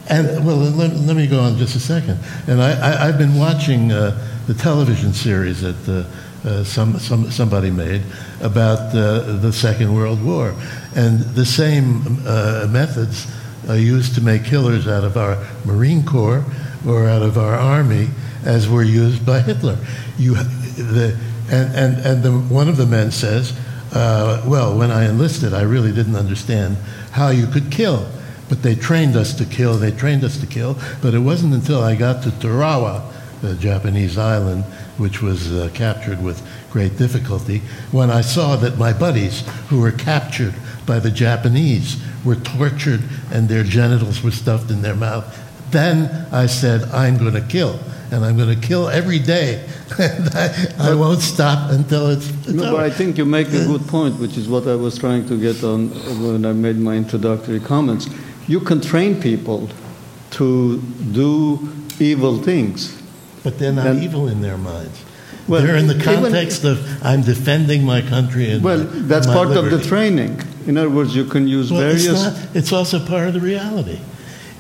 and well, let, let me go on just a second. And I, I, I've been watching uh, the television series that uh, uh, some, some, somebody made about uh, the Second World War. And the same uh, methods are used to make killers out of our Marine Corps or out of our Army as were used by Hitler. You, the, and and, and the, one of the men says, uh, well, when I enlisted, I really didn't understand how you could kill. But they trained us to kill, they trained us to kill. But it wasn't until I got to Tarawa, the Japanese island, which was uh, captured with great difficulty, when I saw that my buddies who were captured by the Japanese were tortured and their genitals were stuffed in their mouth. Then I said, I'm going to kill. And I'm going to kill every day. and I, I won't stop until it's, No, but. I think you make a good point, which is what I was trying to get on when I made my introductory comments. You can train people to do evil things. But they're not And- evil in their minds. Well, they're in the even- context of I'm defending my country and Well, my- that's my part of the training. In other words, you can use Well, various. it's not. It's also part of the reality.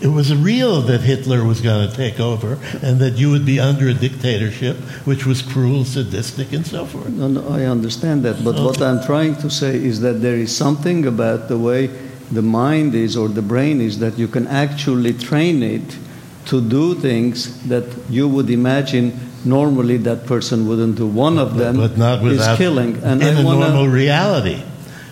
It was real that Hitler was going to take over and that you would be under a dictatorship which was cruel, sadistic, and so forth. No, no, I understand that, but what I'm trying to say is that there is something about the way the mind is or the brain is that you can actually train it to do things that you would imagine normally that person wouldn't do. One of them but not is killing, and in I a wanna, normal reality.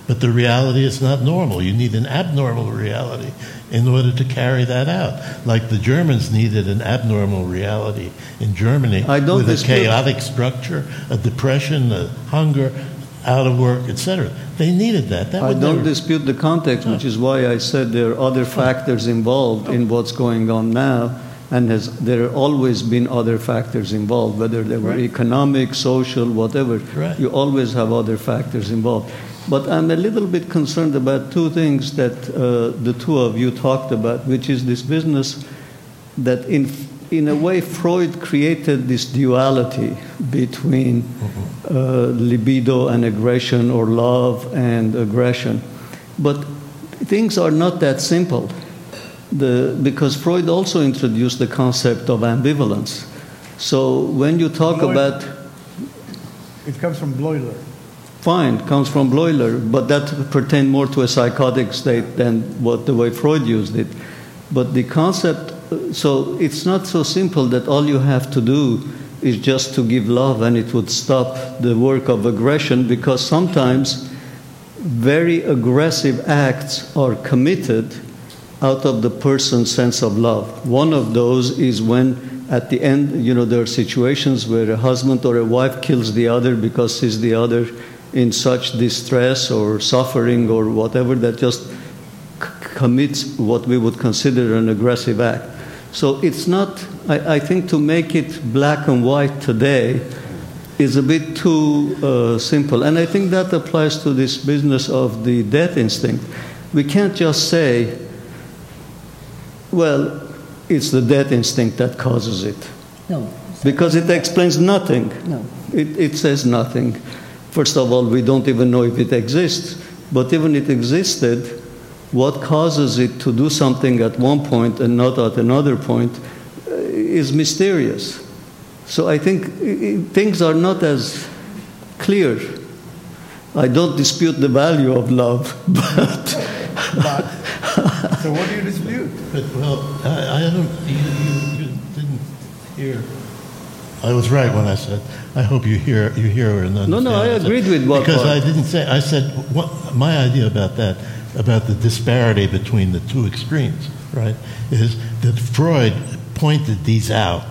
But the reality is not normal. You need an abnormal reality in order to carry that out. Like the Germans needed an abnormal reality in Germany with a chaotic structure, a depression, a hunger, out of work, etc. They needed that. That I don't never- dispute the context, which is why I said there are other factors involved in what's going on now, and has, there have always been other factors involved, whether they were Right. economic, social, whatever. Right. You always have other factors involved. But I'm a little bit concerned about two things that uh, the two of you talked about, which is this business that in in a way Freud created this duality between uh, libido and aggression or love and aggression. But things are not that simple. The, because Freud also introduced the concept of ambivalence. So when you talk about It comes from Bleuler. Fine comes from Bleuler, but that pertained more to a psychotic state than what the way Freud used it. But the concept, so it's not so simple that all you have to do is just to give love and it would stop the work of aggression because sometimes very aggressive acts are committed out of the person's sense of love. One of those is when at the end, you know, there are situations where a husband or a wife kills the other because he's the other in such distress or suffering or whatever that just c- commits what we would consider an aggressive act. So it's not, I, I think to make it black and white today is a bit too uh, simple. And I think that applies to this business of the death instinct. We can't just say, well, it's the death instinct that causes it. No. Because it explains nothing. No. It, it says nothing. First of all, we don't even know if it exists. But even if it existed, what causes it to do something at one point and not at another point uh, is mysterious. So I think i- i- things are not as clear. I don't dispute the value of love, but So what do you dispute? But, well, I, I don't, you, you, you didn't hear. I was right when I said, I hope you hear, you hear and understand. No, no, I what said. agreed with what Because part. I didn't say, I said, what, my idea about that, about the disparity between the two extremes, right, is that Freud pointed these out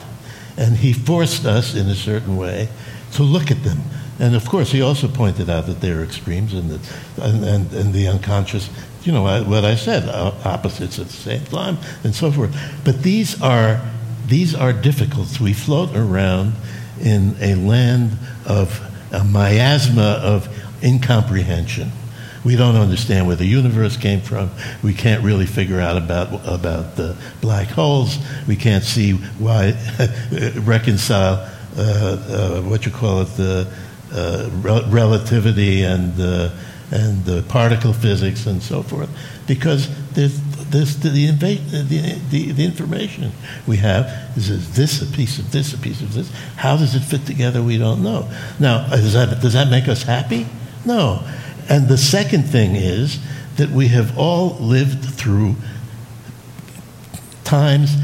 and he forced us in a certain way to look at them. And of course, he also pointed out that they are extremes and, that, and, and, and the unconscious you know what what I said, uh, opposites at the same time, and so forth. But these are these are difficult. We float around in a land of a miasma of incomprehension. We don't understand where the universe came from. We can't really figure out about about the black holes. We can't see why reconcile uh, uh, what you call it the uh, rel- relativity and uh, and the particle physics and so forth because there's this the, inva- the, the, the information we have is is this a piece of this a piece of this? How does it fit together? We don't know. Now does that does that make us happy? No. And the second thing is that we have all lived through times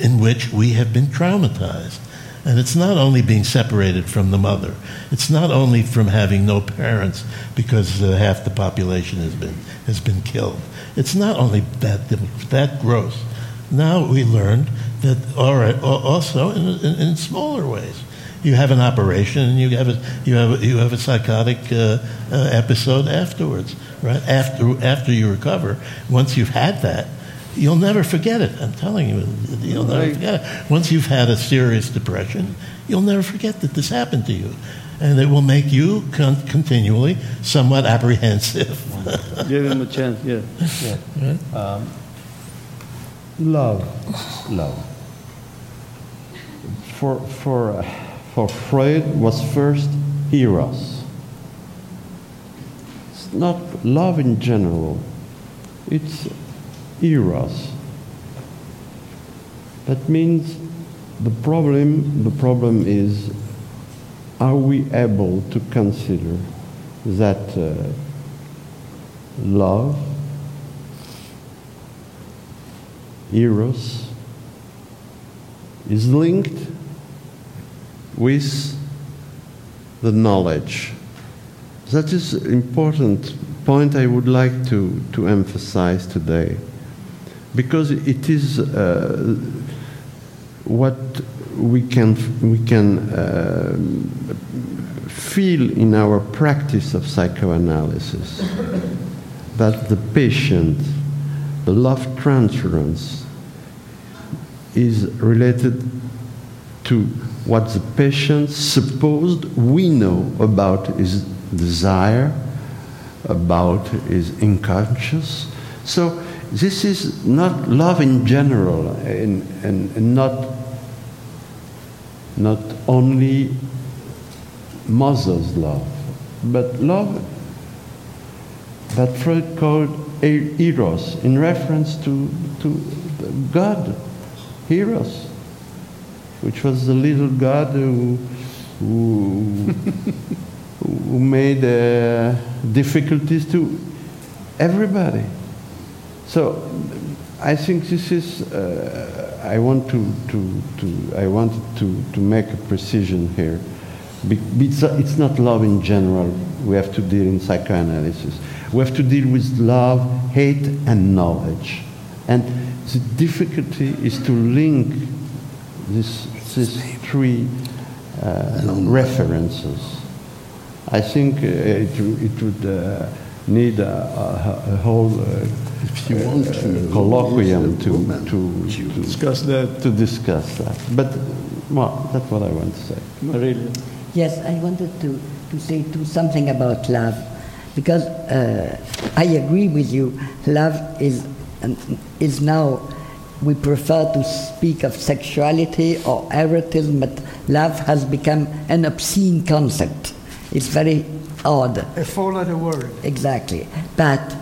in which we have been traumatized and it's not only being separated from the mother. It's not only from having no parents because uh, half the population has been, has been killed. It's not only that, that gross. Now we learned that, all right, also in, in, in smaller ways. You have an operation and you have a, you have a, you have a psychotic uh, uh, episode afterwards, right? After, after you recover, once you've had that, You'll never forget it. I'm telling you, you'll never forget it. Once you've had a serious depression, you'll never forget that this happened to you. And it will make you con- continually somewhat apprehensive. Give him a chance, yeah. yeah. Um, love, love. For, for, uh, for Freud was first eros. It's not love in general. It's eros. That means the problem, the problem is are we able to consider that uh, love, eros, is linked with the knowledge. That is an important point I would like to, to emphasize today because it is uh, what we can we can uh, feel in our practice of psychoanalysis that the patient, the love transference, is related to what the patient supposed we know about his desire, about his unconscious. So this is not love in general and, and, and not, not only mother's love, but love that Freud called eros in reference to, to God, eros, which was the little God who, who, who made uh, difficulties to everybody. So I think this is, uh, I want to, to, to, I wanted to, to make a precision here. It's not love in general we have to deal in psychoanalysis. We have to deal with love, hate, and knowledge. And the difficulty is to link this, these three uh, references. I think uh, it, it would uh, need a, a, a whole uh, if you want to colloquium to, to, to, discuss that. To discuss that. But well, that's what I want to say. Maria. Yes, I wanted to, to say too something about love, because uh, I agree with you. Love is is now we prefer to speak of sexuality or erotism, but love has become an obscene concept. It's very odd. A four-letter word. Exactly, but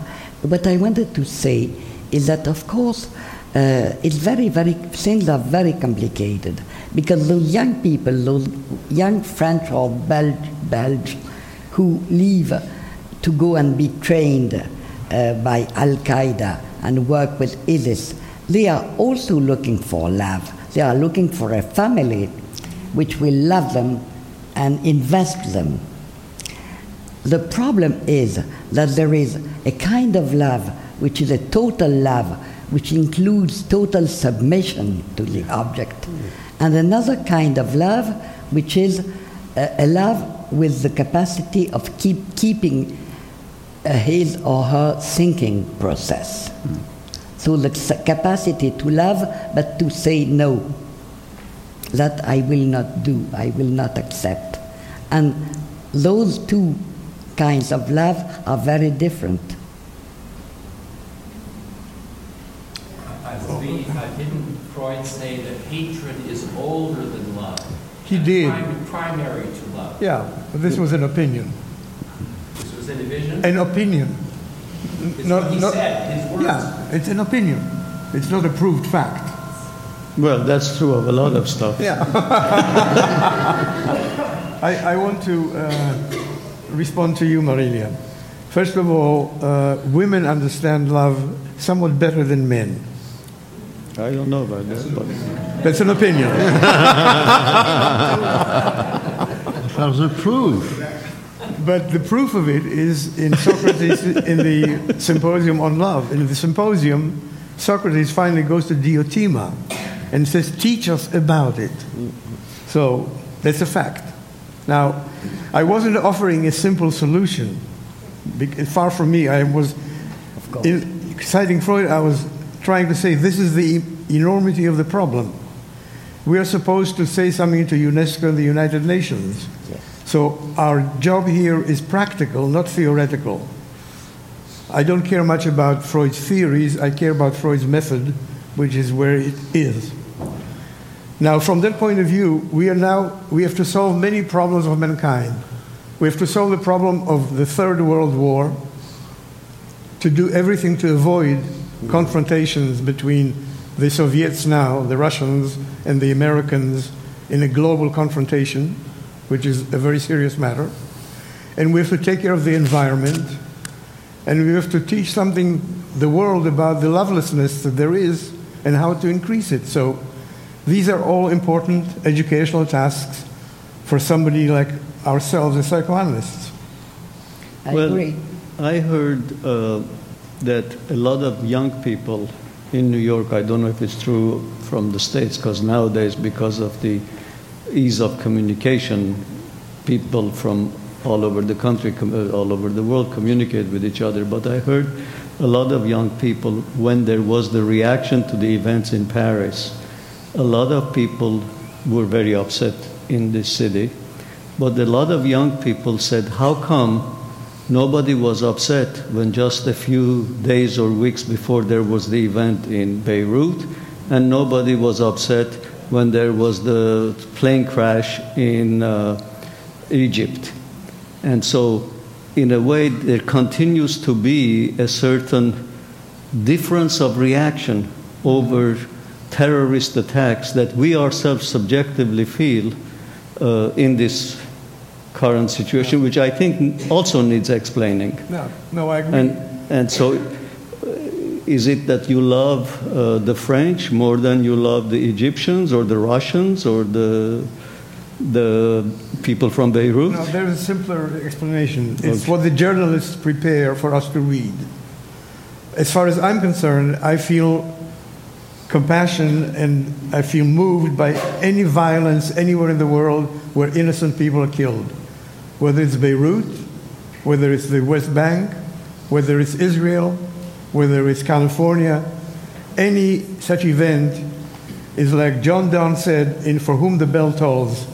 what I wanted to say is that, of course, uh, it's very, very, things are very complicated because those young people, those young French or Belge who leave to go and be trained uh, by Al Qaeda and work with ISIS, they are also looking for love. They are looking for a family which will love them and invest them. The problem is that there is a kind of love which is a total love, which includes total submission to the object, and another kind of love which is a, love with the capacity of keep, keeping uh, his or her thinking process. So the capacity to love, but to say no. That I will not do, I will not accept. And those two kinds of love are very different. I believe, didn't Freud say that hatred is older than love? He did. prim- Primary to love. Yeah, but this was an opinion. This was a division? An opinion. It's not- what he not- said, his words. Yeah, it's an opinion. It's not a proved fact. Well, that's true of a lot of stuff. Yeah. I, I want to uh, respond to you, Marilia. First of all, uh, women understand love somewhat better than men. I don't know about that, but That's an opinion. How's it proof? But the proof of it is in Socrates in the symposium on love. In the symposium, Socrates finally goes to Diotima and says, Teach us about it. So that's a fact. Now, I wasn't offering a simple solution. Far from me, I was, in citing Freud, I was trying to say this is the enormity of the problem. We are supposed to say something to UNESCO and the United Nations. So our job here is practical, not theoretical. I don't care much about Freud's theories, I care about Freud's method, which is where it is. Now, from that point of view, we are now, we have to solve many problems of mankind. We have to solve the problem of the Third World War, to do everything to avoid confrontations between the Soviets now, the Russians, and the Americans in a global confrontation, which is a very serious matter. And we have to take care of the environment, and we have to teach something the world about the lovelessness that there is and how to increase it. So these are all important educational tasks for somebody like ourselves as psychoanalysts. I well, agree. I heard uh, that a lot of young people in New York, I don't know if it's true from the States, because nowadays, because of the ease of communication, people from all over the country, uh, all over the world communicate with each other. But I heard a lot of young people, when there was the reaction to the events in Paris, a lot of people were very upset in this city. But a lot of young people said, How come nobody was upset when just a few days or weeks before there was the event in Beirut, and nobody was upset when there was the plane crash in uh, Egypt? And so, in a way, there continues to be a certain difference of reaction over terrorist attacks that we ourselves subjectively feel uh, in this current situation, which I think also needs explaining. No, no, I agree. And, and so, uh, is it that you love uh, the French more than you love the Egyptians or the Russians or the, the people from Beirut? No, there is a simpler explanation. It's Okay. what the journalists prepare for us to read. As far as I'm concerned, I feel compassion and I feel moved by any violence anywhere in the world where innocent people are killed. Whether it's Beirut, whether it's the West Bank, whether it's Israel, whether it's California, any such event is like John Donne said in For Whom the Bell Tolls.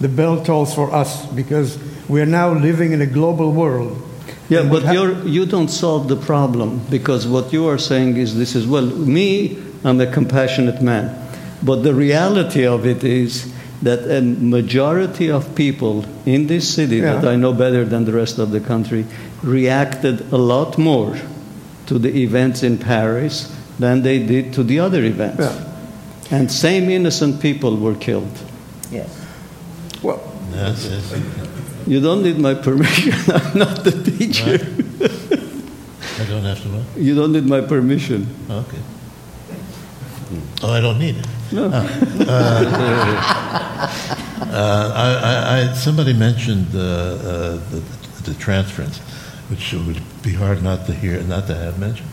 The bell tolls for us because we are now living in a global world. Yeah, but you're, you don't solve the problem because what you are saying is this is well, me, I'm a compassionate man. But the reality of it is that a majority of people in this city that I know better than the rest of the country reacted a lot more to the events in Paris than they did to the other events. Yeah. And same innocent people were killed. Yes. Well, Yes, yes. You don't need my permission. I'm not the teacher. I don't have to what? You don't need my permission. Okay. Oh, I don't need it. No. Uh, I, I, I, somebody mentioned uh, uh, the, the transference, which would be hard not to hear, not to have mentioned.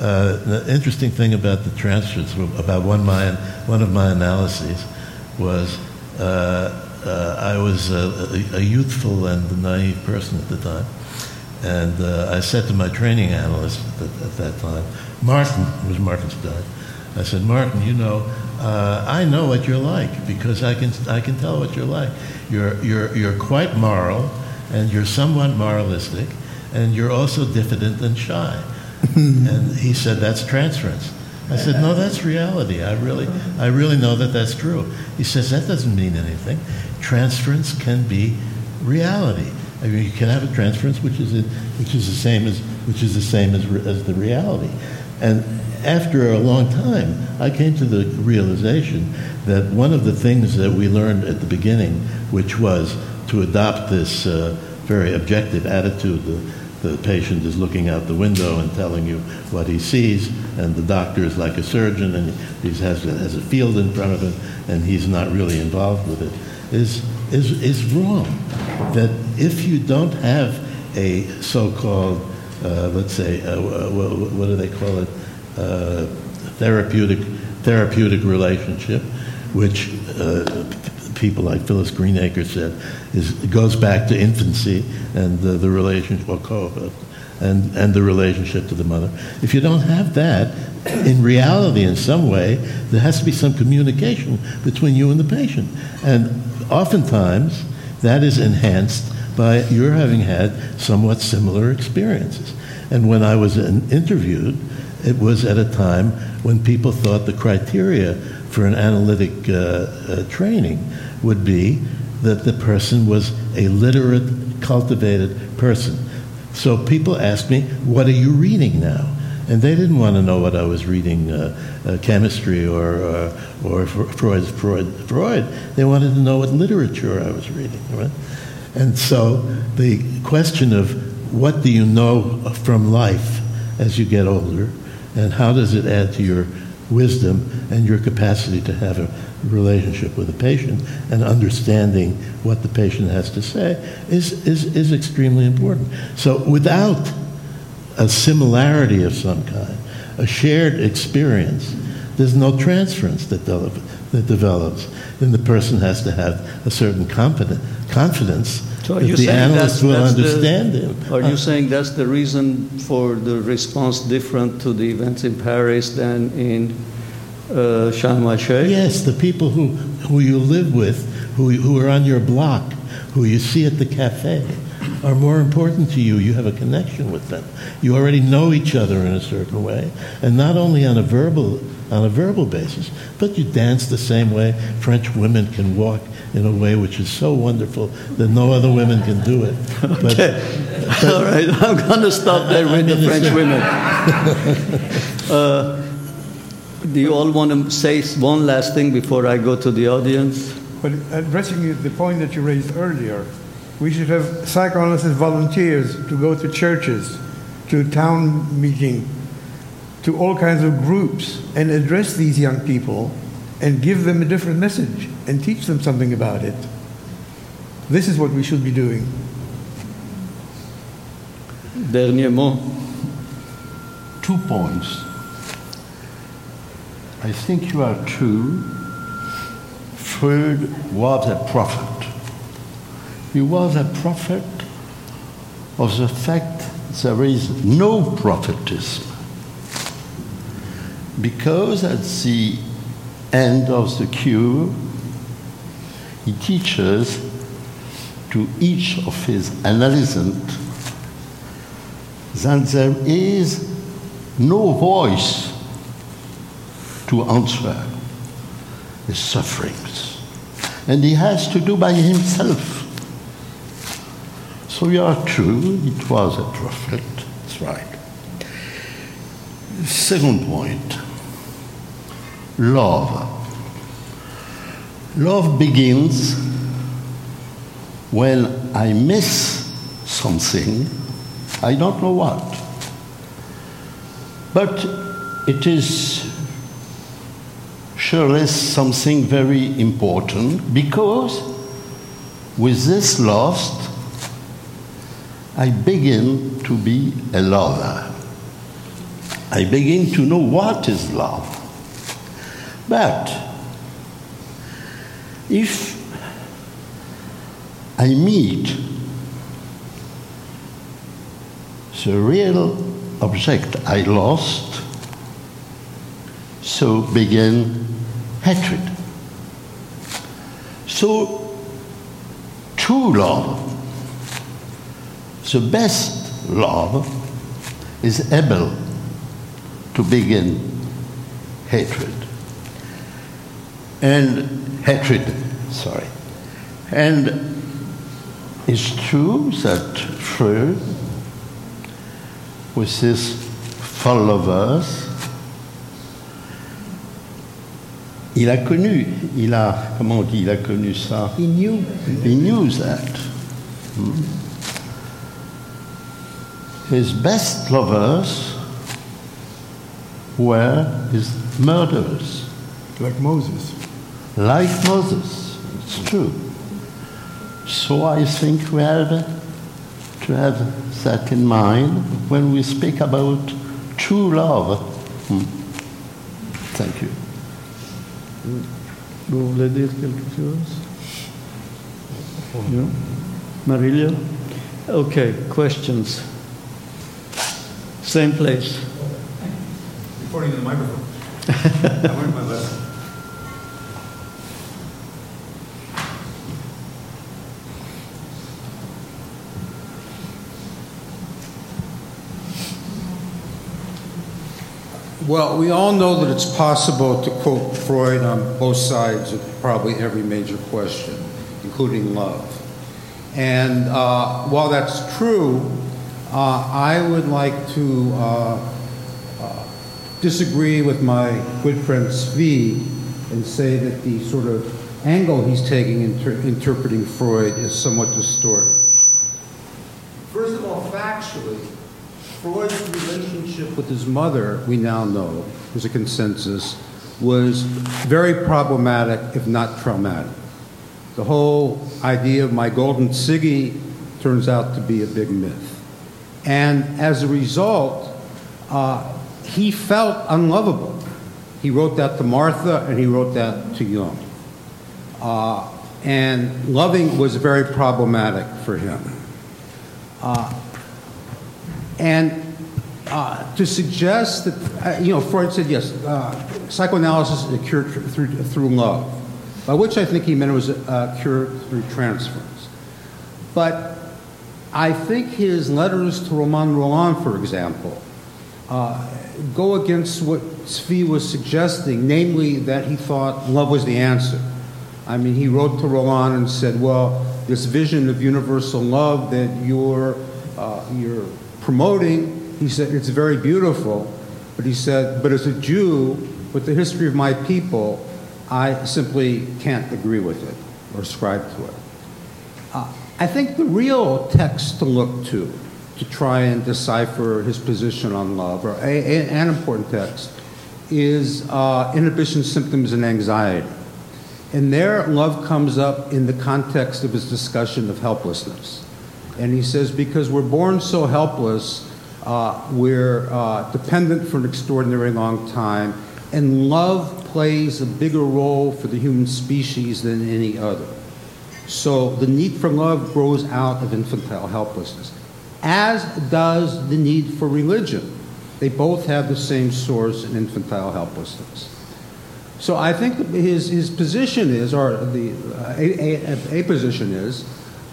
Uh, the interesting thing about the transference, about one, my, one of my analyses, was uh, uh, I was a, a, a youthful and naive person at the time, And uh, I said to my training analyst at, at that time, Martin, it was Martin Stein, I said, Martin, you know, uh, I know what you're like because I can, I can tell what you're like. You're, you're, you're quite moral and you're somewhat moralistic and you're also diffident and shy. and he said, that's transference. I said, no, that's reality. I really, I really know that that's true. He says, that doesn't mean anything. Transference can be reality. I mean, you can have a transference which is, a, which is the same as, which is the same as, as the reality. And after a long time, I came to the realization that one of the things that we learned at the beginning, which was to adopt this uh, very objective attitude, the, the patient is looking out the window and telling you what he sees, and the doctor is like a surgeon and he has has a field in front of him and he's not really involved with it, is, is, is wrong. That if you don't have a so called, let's say, uh, what, do they call it? Uh, therapeutic, therapeutic relationship, which uh, people like Phyllis Greenacre said is goes back to infancy and the, relationship, well, co- and and the relationship to the mother. If you don't have that, in reality, in some way, there has to be some communication between you and the patient, and oftentimes that is enhanced by your having had somewhat similar experiences. And when I was in, interviewed, it was at a time when people thought the criteria for an analytic uh, uh, training would be that the person was a literate, cultivated person. So people asked me, What are you reading now? And they didn't want to know what I was reading, uh, uh, chemistry or, uh, or Freud's Freud, Freud. They wanted to know what literature I was reading. Right? And so the question of what do you know from life as you get older, and how does it add to your wisdom and your capacity to have a relationship with the patient and understanding what the patient has to say is, is, is extremely important. So without a similarity of some kind, a shared experience, there's no transference that, de- that develops. Then the person has to have a certain confidence, confidence So that the saying analyst that's, will that's understand the, him. Are Uh, you saying that's the reason for the response different to the events in Paris than in uh, Sharm el Sheikh? Yes, the people who, who you live with, who, who are on your block, who you see at the cafe, are more important to you. You have a connection with them. You already know each other in a certain way, and not only on a verbal on a verbal basis, but you dance the same way. French women can walk in a way which is so wonderful that no other women can do it. But, All right, I'm going to stop there with the French women. Uh, do you all want to say one last thing before I go to the audience? But addressing the point that you raised earlier, we should have psychoanalysts volunteers to go to churches, to town meeting, to all kinds of groups and address these young people and give them a different message and teach them something about it. This is what we should be doing. Dernier mot. Two points. I think you are true. Freud was a prophet. He was a prophet of the fact there is no prophetism. Because at the end of the cure, he teaches to each of his analysants that there is no voice to answer his sufferings. And he has to do by himself. So you are true, it was a prophet, that's right. Second point love. Love begins when I miss something, I don't know what. But it is surely something very important because with this lost, I begin to be a lover. I begin to know what is love. But if I meet the real object I lost, so began hatred. So, true love, the best love, is able to begin hatred. And hatred, sorry. And it's true that Freud, with his followers, il a connu, il a, comment on dit, il a connu ça He knew. He knew that. Hmm. His best lovers were his murderers, Like Moses. like Moses. It's true. So I think we have to have that in mind when we speak about true love. Hmm. Thank you. Vous voulez dire quelque chose? No? Marilia? Okay, questions. Same place. Reporting to the microphone. I learned my lesson. Well, we all know that it's possible to quote Freud on both sides of probably every major question, including love. And uh, while that's true, uh, I would like to uh, uh, disagree with my good friend Zvi and say that the sort of angle he's taking in inter- interpreting Freud is somewhat distorted. First of all, factually, Freud's relationship with his mother, we now know, there's a consensus, was very problematic, if not traumatic. The whole idea of my golden Siggy turns out to be a big myth. And as a result, uh, he felt unlovable. He wrote that to Martha and he wrote that to Jung. Uh, and loving was very problematic for him. Uh, and uh, to suggest that, uh, you know, Freud said, yes, uh, psychoanalysis is a cure through, through love, by which I think he meant it was a, a cure through transference. But I think his letters to Romain Rolland, for example, uh, go against what Zvi was suggesting, namely that he thought love was the answer. I mean, he wrote to Rolland and said, well, this vision of universal love that you're, uh, you're promoting, he said, it's very beautiful. But he said, but as a Jew, with the history of my people, I simply can't agree with it or ascribe to it. Uh, I think the real text to look to to try and decipher his position on love, or a, a- an important text, is uh, inhibition symptoms and anxiety. And there, love comes up in the context of his discussion of helplessness. And he says, because we're born so helpless, uh, we're uh, dependent for an extraordinary long time, and love plays a bigger role for the human species than any other. So the need for love grows out of infantile helplessness, as does the need for religion. They both have the same source in infantile helplessness. So I think his, his position is, or the, uh, a, a, a position is,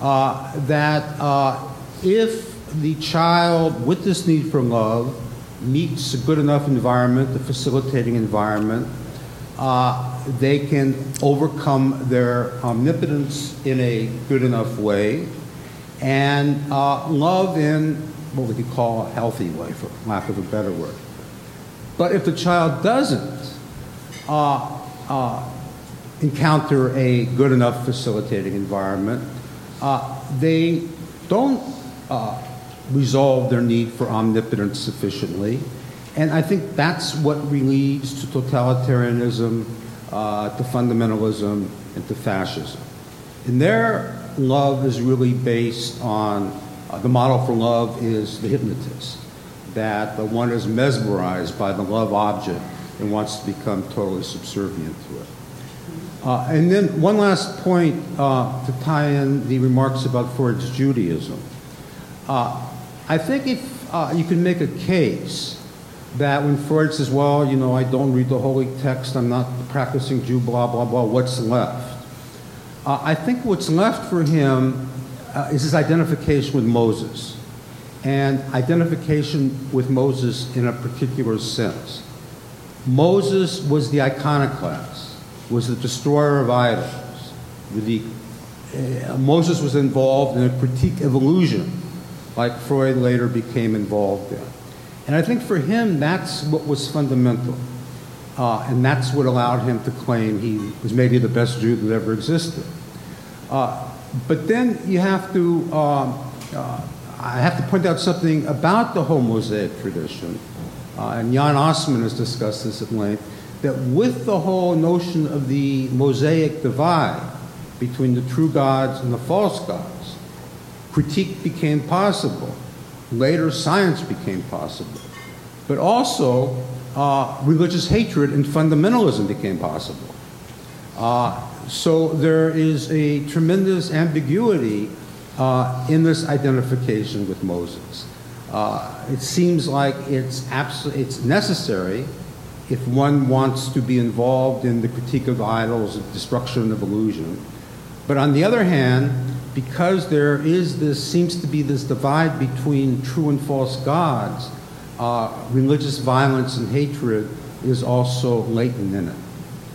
uh, that uh, if the child with this need for love meets a good enough environment, the facilitating environment, uh, they can overcome their omnipotence in a good enough way and uh, love in what we could call a healthy way, for lack of a better word. But if the child doesn't uh, uh, encounter a good enough facilitating environment, uh, they don't uh, resolve their need for omnipotence sufficiently. And I think that's what leads to totalitarianism, uh, to fundamentalism, and to fascism. And their love is really based on uh, the model for love is the hypnotist, that the one is mesmerized by the love object and wants to become totally subservient to it. Uh, and then one last point uh, to tie in the remarks about Freud's Judaism. Uh, I think if uh, you can make a case that when Freud says, well, you know, I don't read the holy text, I'm not practicing Jew, blah, blah, blah, what's left? Uh, I think what's left for him uh, is his identification with Moses and identification with Moses in a particular sense. Moses was the iconoclast, was the destroyer of idols. The, uh, Moses was involved in a critique of illusion, like Freud later became involved in. And I think for him, that's what was fundamental. Uh, and that's what allowed him to claim he was maybe the best Jew that ever existed. Uh, but then you have to, uh, uh I have to point out something about the whole Mosaic tradition, uh, and Jan Assmann has discussed this at length, that with the whole notion of the Mosaic divide between the true gods and the false gods, critique became possible. Later, science became possible. But also, uh, religious hatred and fundamentalism became possible. Uh, so there is a tremendous ambiguity uh, in this identification with Moses. Uh, it seems like it's, abso- it's necessary if one wants to be involved in the critique of idols, destruction of illusion. But on the other hand, because there is this, seems to be this divide between true and false gods, uh, religious violence and hatred is also latent in it.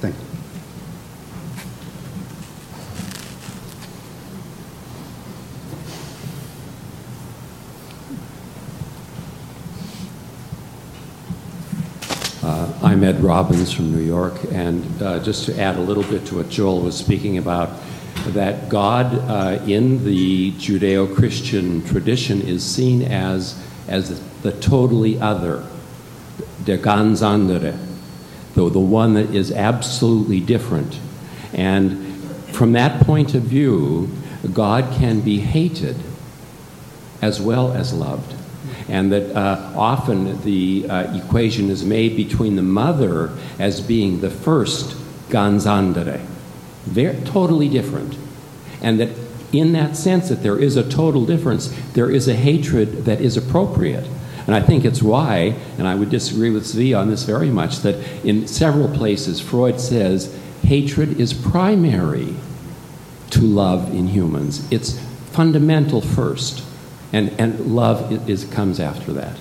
Thank you. Uh, I'm Ed Robbins from New York, and uh, just to add a little bit to what Joel was speaking about, that God uh, in the Judeo Christian tradition is seen as, as the totally other, der ganz andere, the, the one that is absolutely different. And from that point of view, God can be hated as well as loved. And that uh, often the uh, equation is made between the mother as being the first ganz andere they're totally different. And that in that sense that there is a total difference, there is a hatred that is appropriate. And I think it's why, and I would disagree with Zvi on this very much, that in several places Freud says hatred is primary to love in humans. It's fundamental first, and, and love is, comes after that.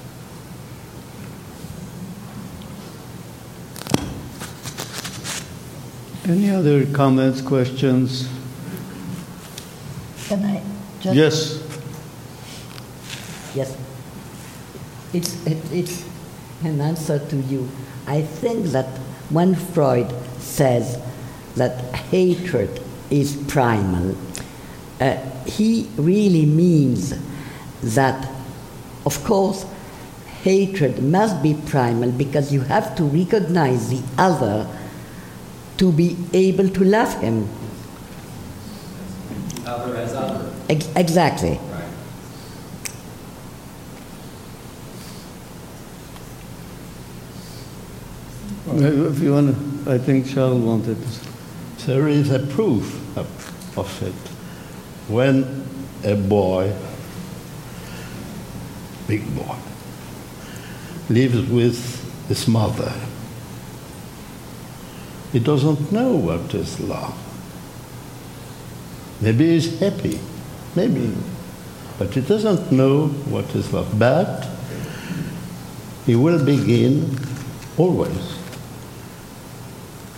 Any other comments, questions? Can I just? Yes. Yes. It's, it, it's an answer to you. I think that when Freud says that hatred is primal, uh, he really means that, of course, hatred must be primal because you have to recognize the other to be able to love him. Other as other. Ex- exactly. Right. If you want to, I think Charles wanted to. There is a proof of, of it. When a boy, big boy, lives with his mother, he doesn't know what is love. Maybe he's happy, maybe, but he doesn't know what is love. But he will begin always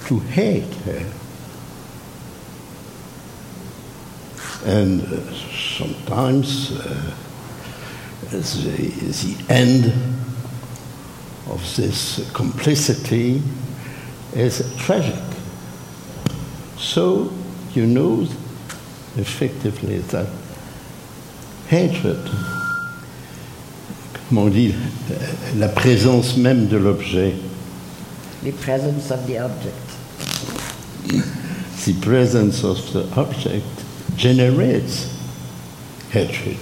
to hate her. And uh, sometimes uh, the, the end of this complicity is tragic. So you know effectively that hatred, comment on dit, la présence même de l'objet, The presence of the object. the presence of the object generates hatred.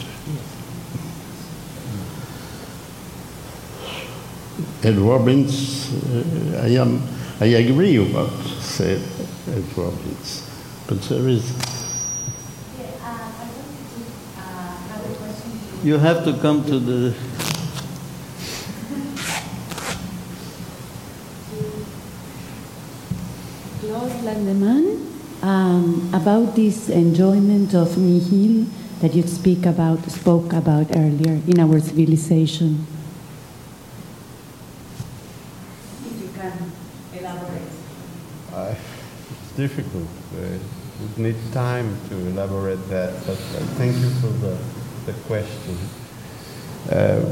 Ed Robbins, uh, I am I agree with what said Ed Robbins, but there is. you have to come to the. Claude Landman, um, about this enjoyment of nihil that you speak about, spoke about earlier in our civilization. If you can elaborate. Uh, it's difficult. Uh, it needs time to elaborate that, but uh, thank you for the, the question. Uh,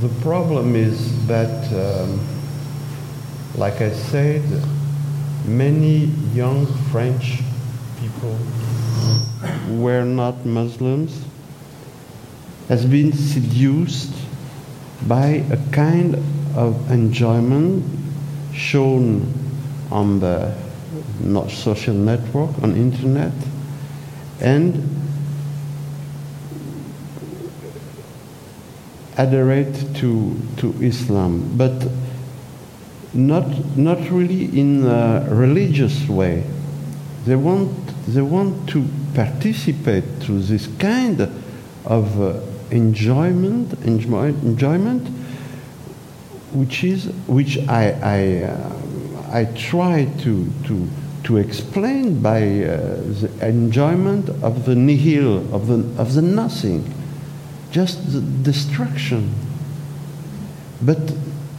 the problem is that, um, like I said, many young French people were not Muslims has been seduced by a kind of enjoyment shown on the not social network on internet and adherate to to Islam but not not really in a religious way. They want they want to participate to this kind of uh, enjoyment enjoy, enjoyment which is which I I, uh, I try to to to explain by uh, the enjoyment of the nihil of the of the nothing just the destruction but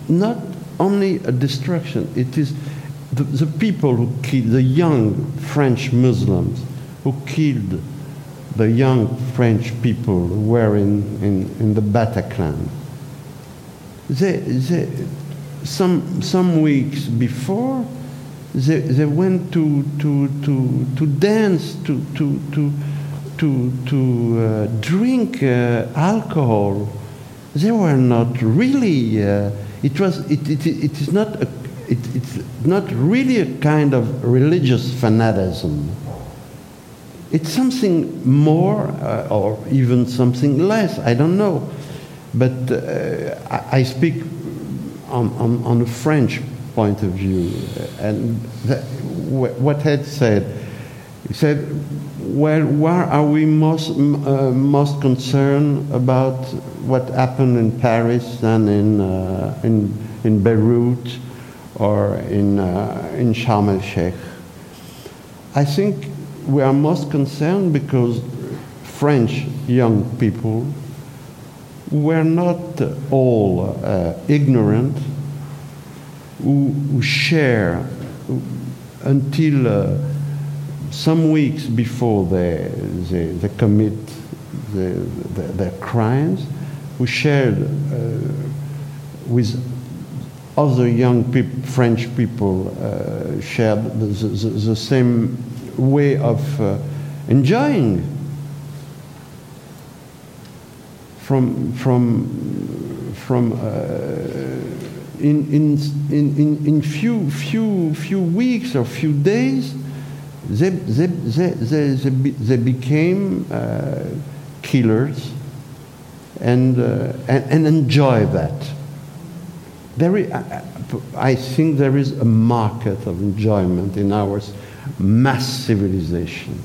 not only a destruction it is the, the people who killed the young French Muslims who killed the young French people who were in, in, in the Bataclan. They, they, some, some weeks before, they, they went to, to, to, to dance, to, to, to, to, to uh, drink uh, alcohol. They were not really, uh, it, was, it, it, it is not, a, it, it's not really a kind of religious fanaticism. It's something more uh, or even something less, I don't know. But uh, I, speak on, on, on a French point of view. And that, what Ed said, he said, well, why are we most, uh, most concerned about what happened in Paris and in, uh, in, in Beirut or in, uh, in Sharm el Sheikh? I think we are most concerned because French young people were not all uh, ignorant, who, who share until uh, some weeks before they, they, they commit the, the, their crimes, who shared uh, with other young peop French people, uh, shared the, the, the same way of uh, enjoying from from from uh, in, in, in, in few few few weeks or few days they they they, they, they, they became uh, killers and, uh, and and enjoy that is, I think there is a market of enjoyment in our mass civilization.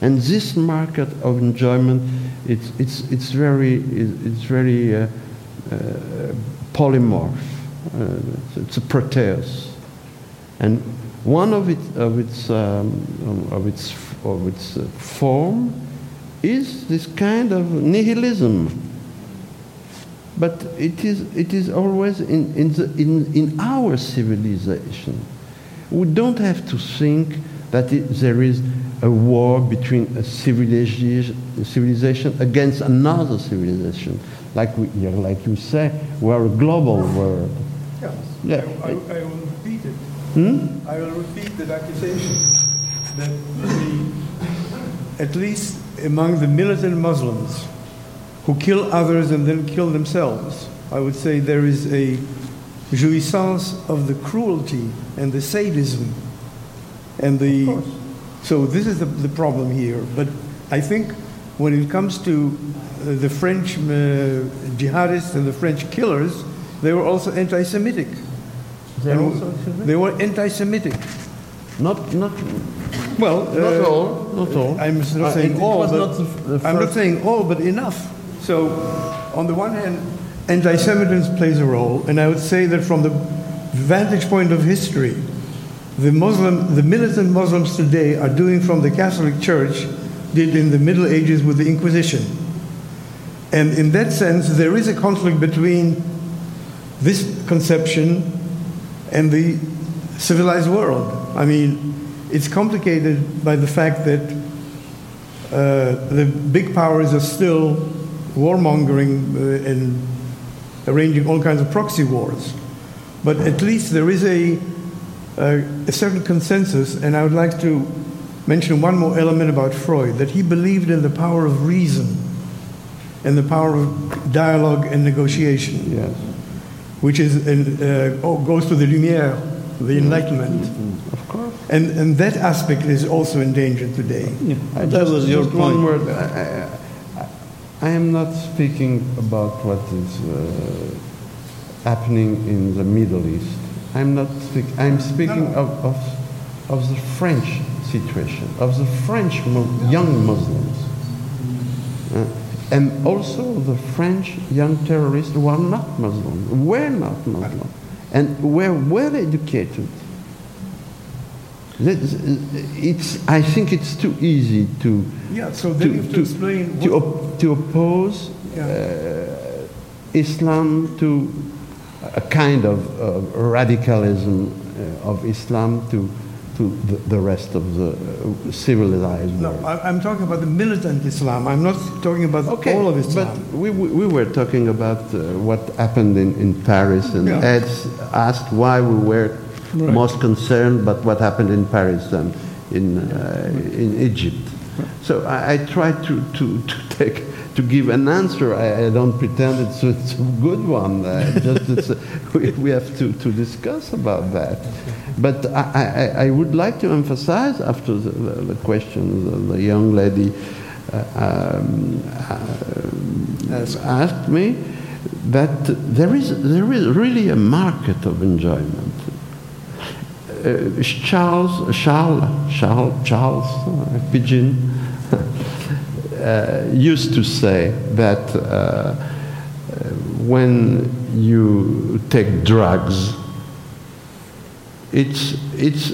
And this market of enjoyment, it's, it's, it's very, it's very uh, uh, polymorph. Uh, it's, a proteus. And one of, it, of, its, um, of its, of its form is this kind of nihilism. But it is, it is always in, in, the, in, in our civilization. We don't have to think that it, there is a war between a civilization, civilization against another civilization. Like, we, like you say, we're a global world. Yes. Yeah. I, I, I will repeat it. Hmm? I will repeat that accusation that the, at least among the militant Muslims who kill others and then kill themselves, I would say there is a jouissance of the cruelty and the sadism and the so this is the, the problem here. But i think when it comes to uh, the french uh, jihadists and the french killers they were also anti-semitic. They, And also they were anti-semitic. Not not Well, Not uh, all, not all. I'm not Uh, saying it- it all, was but not the f- the I'm not saying all, but enough. So, on the one hand, anti-Semitism plays a role, and I would say that from the vantage point of history, the Muslim, the militant Muslims today are doing from the Catholic Church did in the Middle Ages with the Inquisition. And in that sense, there is a conflict between this conception and the civilized world. I mean, it's complicated by the fact that uh, the big powers are still warmongering uh, and arranging all kinds of proxy wars. But at least there is a, a, a certain consensus, and I would like to mention one more element about Freud that he believed in the power of reason and the power of dialogue and negotiation. Yes. Which is, in, uh, oh, goes to the Lumiere, the Enlightenment. Of course. And, and that aspect is also in danger today. I That just- was your just one point. word. I, I, I am not speaking about what is uh, happening in the Middle East. I'm not speaking. I'm speaking of, of, of the French situation, of the French mu- young Muslims, Uh, and also the French young terrorists who are not Muslim, were not Muslim, and were well educated. That- It's, I think it's too easy to, Yeah, so you have to explain to, op- to oppose uh, Islam to a kind of uh, radicalism uh, of Islam to, to the, the rest of the uh, civilized world. I, I'm talking about the militant Islam. I'm not talking about all of Islam. But we, we we were talking about uh, what happened in, in Paris, and Yeah. Ed asked why we were Right. most concerned about what happened in Paris than in, uh, in Egypt. So I, I try to, to, to take to give an answer. I, I don't pretend it's, a- it's a good one. Uh, just a- we, we have to, to discuss about that. But I, I, I would like to emphasize after the, the, the question the, the young lady uh, um, uh, asked me that there is, there is really a market of enjoyment. Uh, Charles, Charles, Charles, Charles, uh, Pigeon, uh, used to say that uh, when you take drugs, it's, it's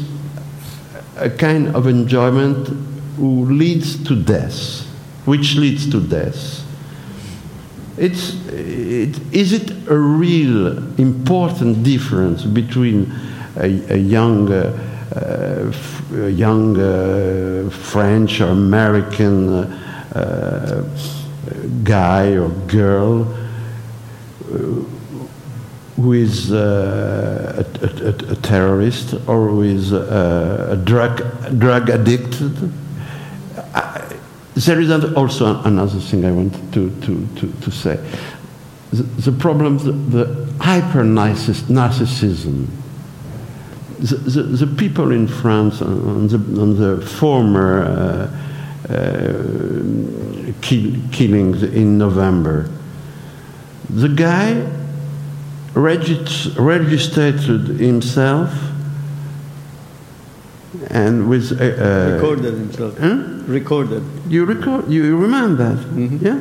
a kind of enjoyment who leads to death, which leads to death. It's, it, is it a real important difference between a, a young, uh, uh, f- a young uh, French or American uh, guy or girl uh, who is uh, a, a, a- a terrorist or who is uh, a drug, drug addicted? There is also another thing I wanted to, to, to, to say. The, the problem, the, the hyper narcissism. The, the, the people in France on the, on the former uh, kill, killings in November, the guy regis- registered himself and with uh, uh, Recorded himself. Recorded. you record, you remember that? Yeah?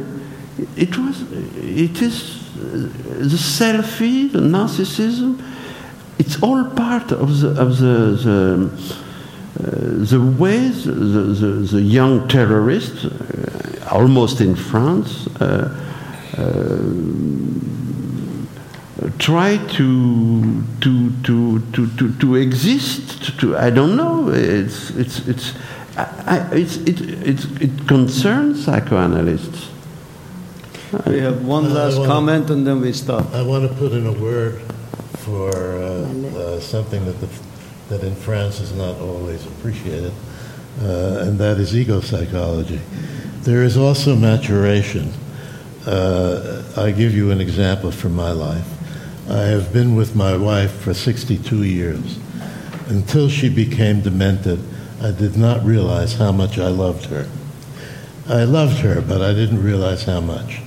It was, it is uh, the selfie, the narcissism, it's all part of the, of the, the, uh, the way the, the, the young terrorists, uh, almost in France, uh, uh, try to, to, to, to, to, to exist, to, I don't know, it's, it's, it's, I, I- it's, it, it, it concerns psychoanalysts. We have one last wanna- comment and then we stop. I want to put in a word for uh, uh, something that, the, that in France is not always appreciated, uh, and that is ego psychology. There is also maturation. Uh, I give you an example from my life. I have been with my wife for 62 years. Until she became demented, I did not realize how much I loved her. I loved her, but I didn't realize how much.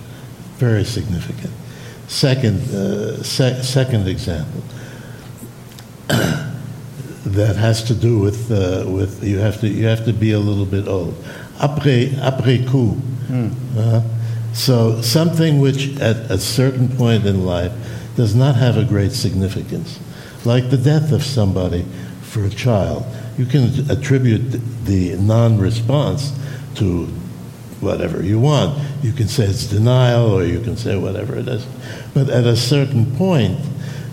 Very significant. Second, uh, sec- second example. that has to do with uh, with you have to you have to be a little bit old. Après après coup. Uh, so something which at a certain point in life does not have a great significance, like the death of somebody for a child. You can attribute the non-response to whatever you want. You can say it's denial, or you can say whatever it is. But at a certain point,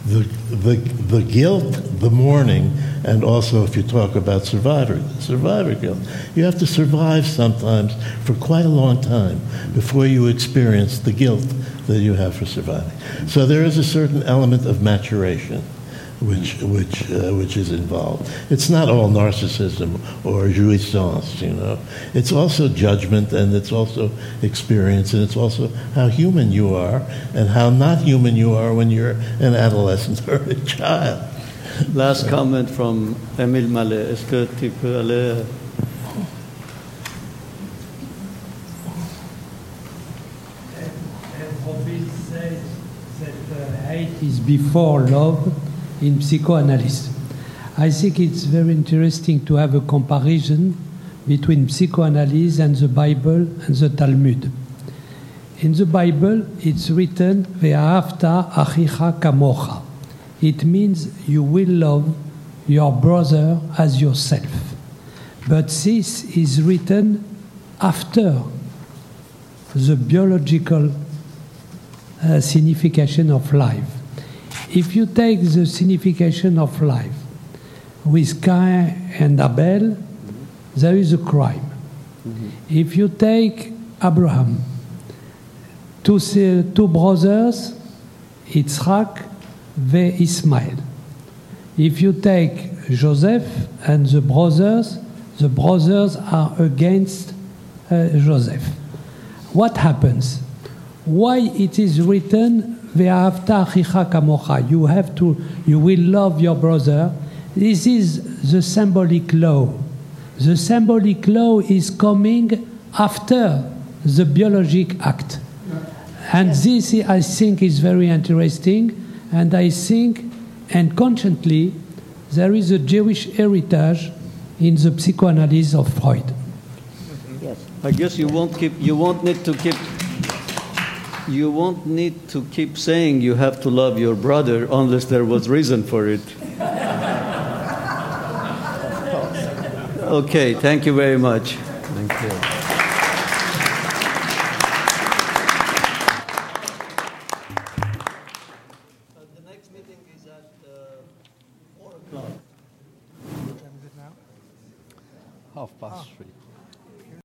the, the, the guilt, the mourning, and also if you talk about survivor, survivor guilt, you have to survive sometimes for quite a long time before you experience the guilt that you have for surviving. So there is a certain element of maturation which, which, uh, which is involved. It's not all narcissism or jouissance, you know. It's also judgment and it's also experience and it's also how human you are and how not human you are when you're an adolescent or a child. Last comment from Emile Mallet. Est-ce que tu peux aller says that uh, hate is before love in psychoanalysis. I think it's very interesting to have a comparison between psychoanalysis and the Bible and the Talmud. In the Bible, it's written, Ve'ahavta achicha kamocha. It means you will love your brother as yourself. But this is written after the biological uh, signification of life. If you take the signification of life with Cain and Abel, there is a crime. If you take Abraham, two, two brothers, Yitzhak ve Ismail. If you take Joseph and the brothers, the brothers are against uh, Joseph. What happens? Why it is written, "Ve'ahavta achicha kamocha"? You have to, you will love your brother. This is the symbolic law. The symbolic law is coming after the biologic act. And this, I think, is very interesting. And I think, and consciently, there is a Jewish heritage in the psychoanalysis of Freud. Yes. I guess you won't keep. You won't need to keep. You won't need to keep saying you have to love your brother unless there was reason for it. Okay, thank you very much. Thank you.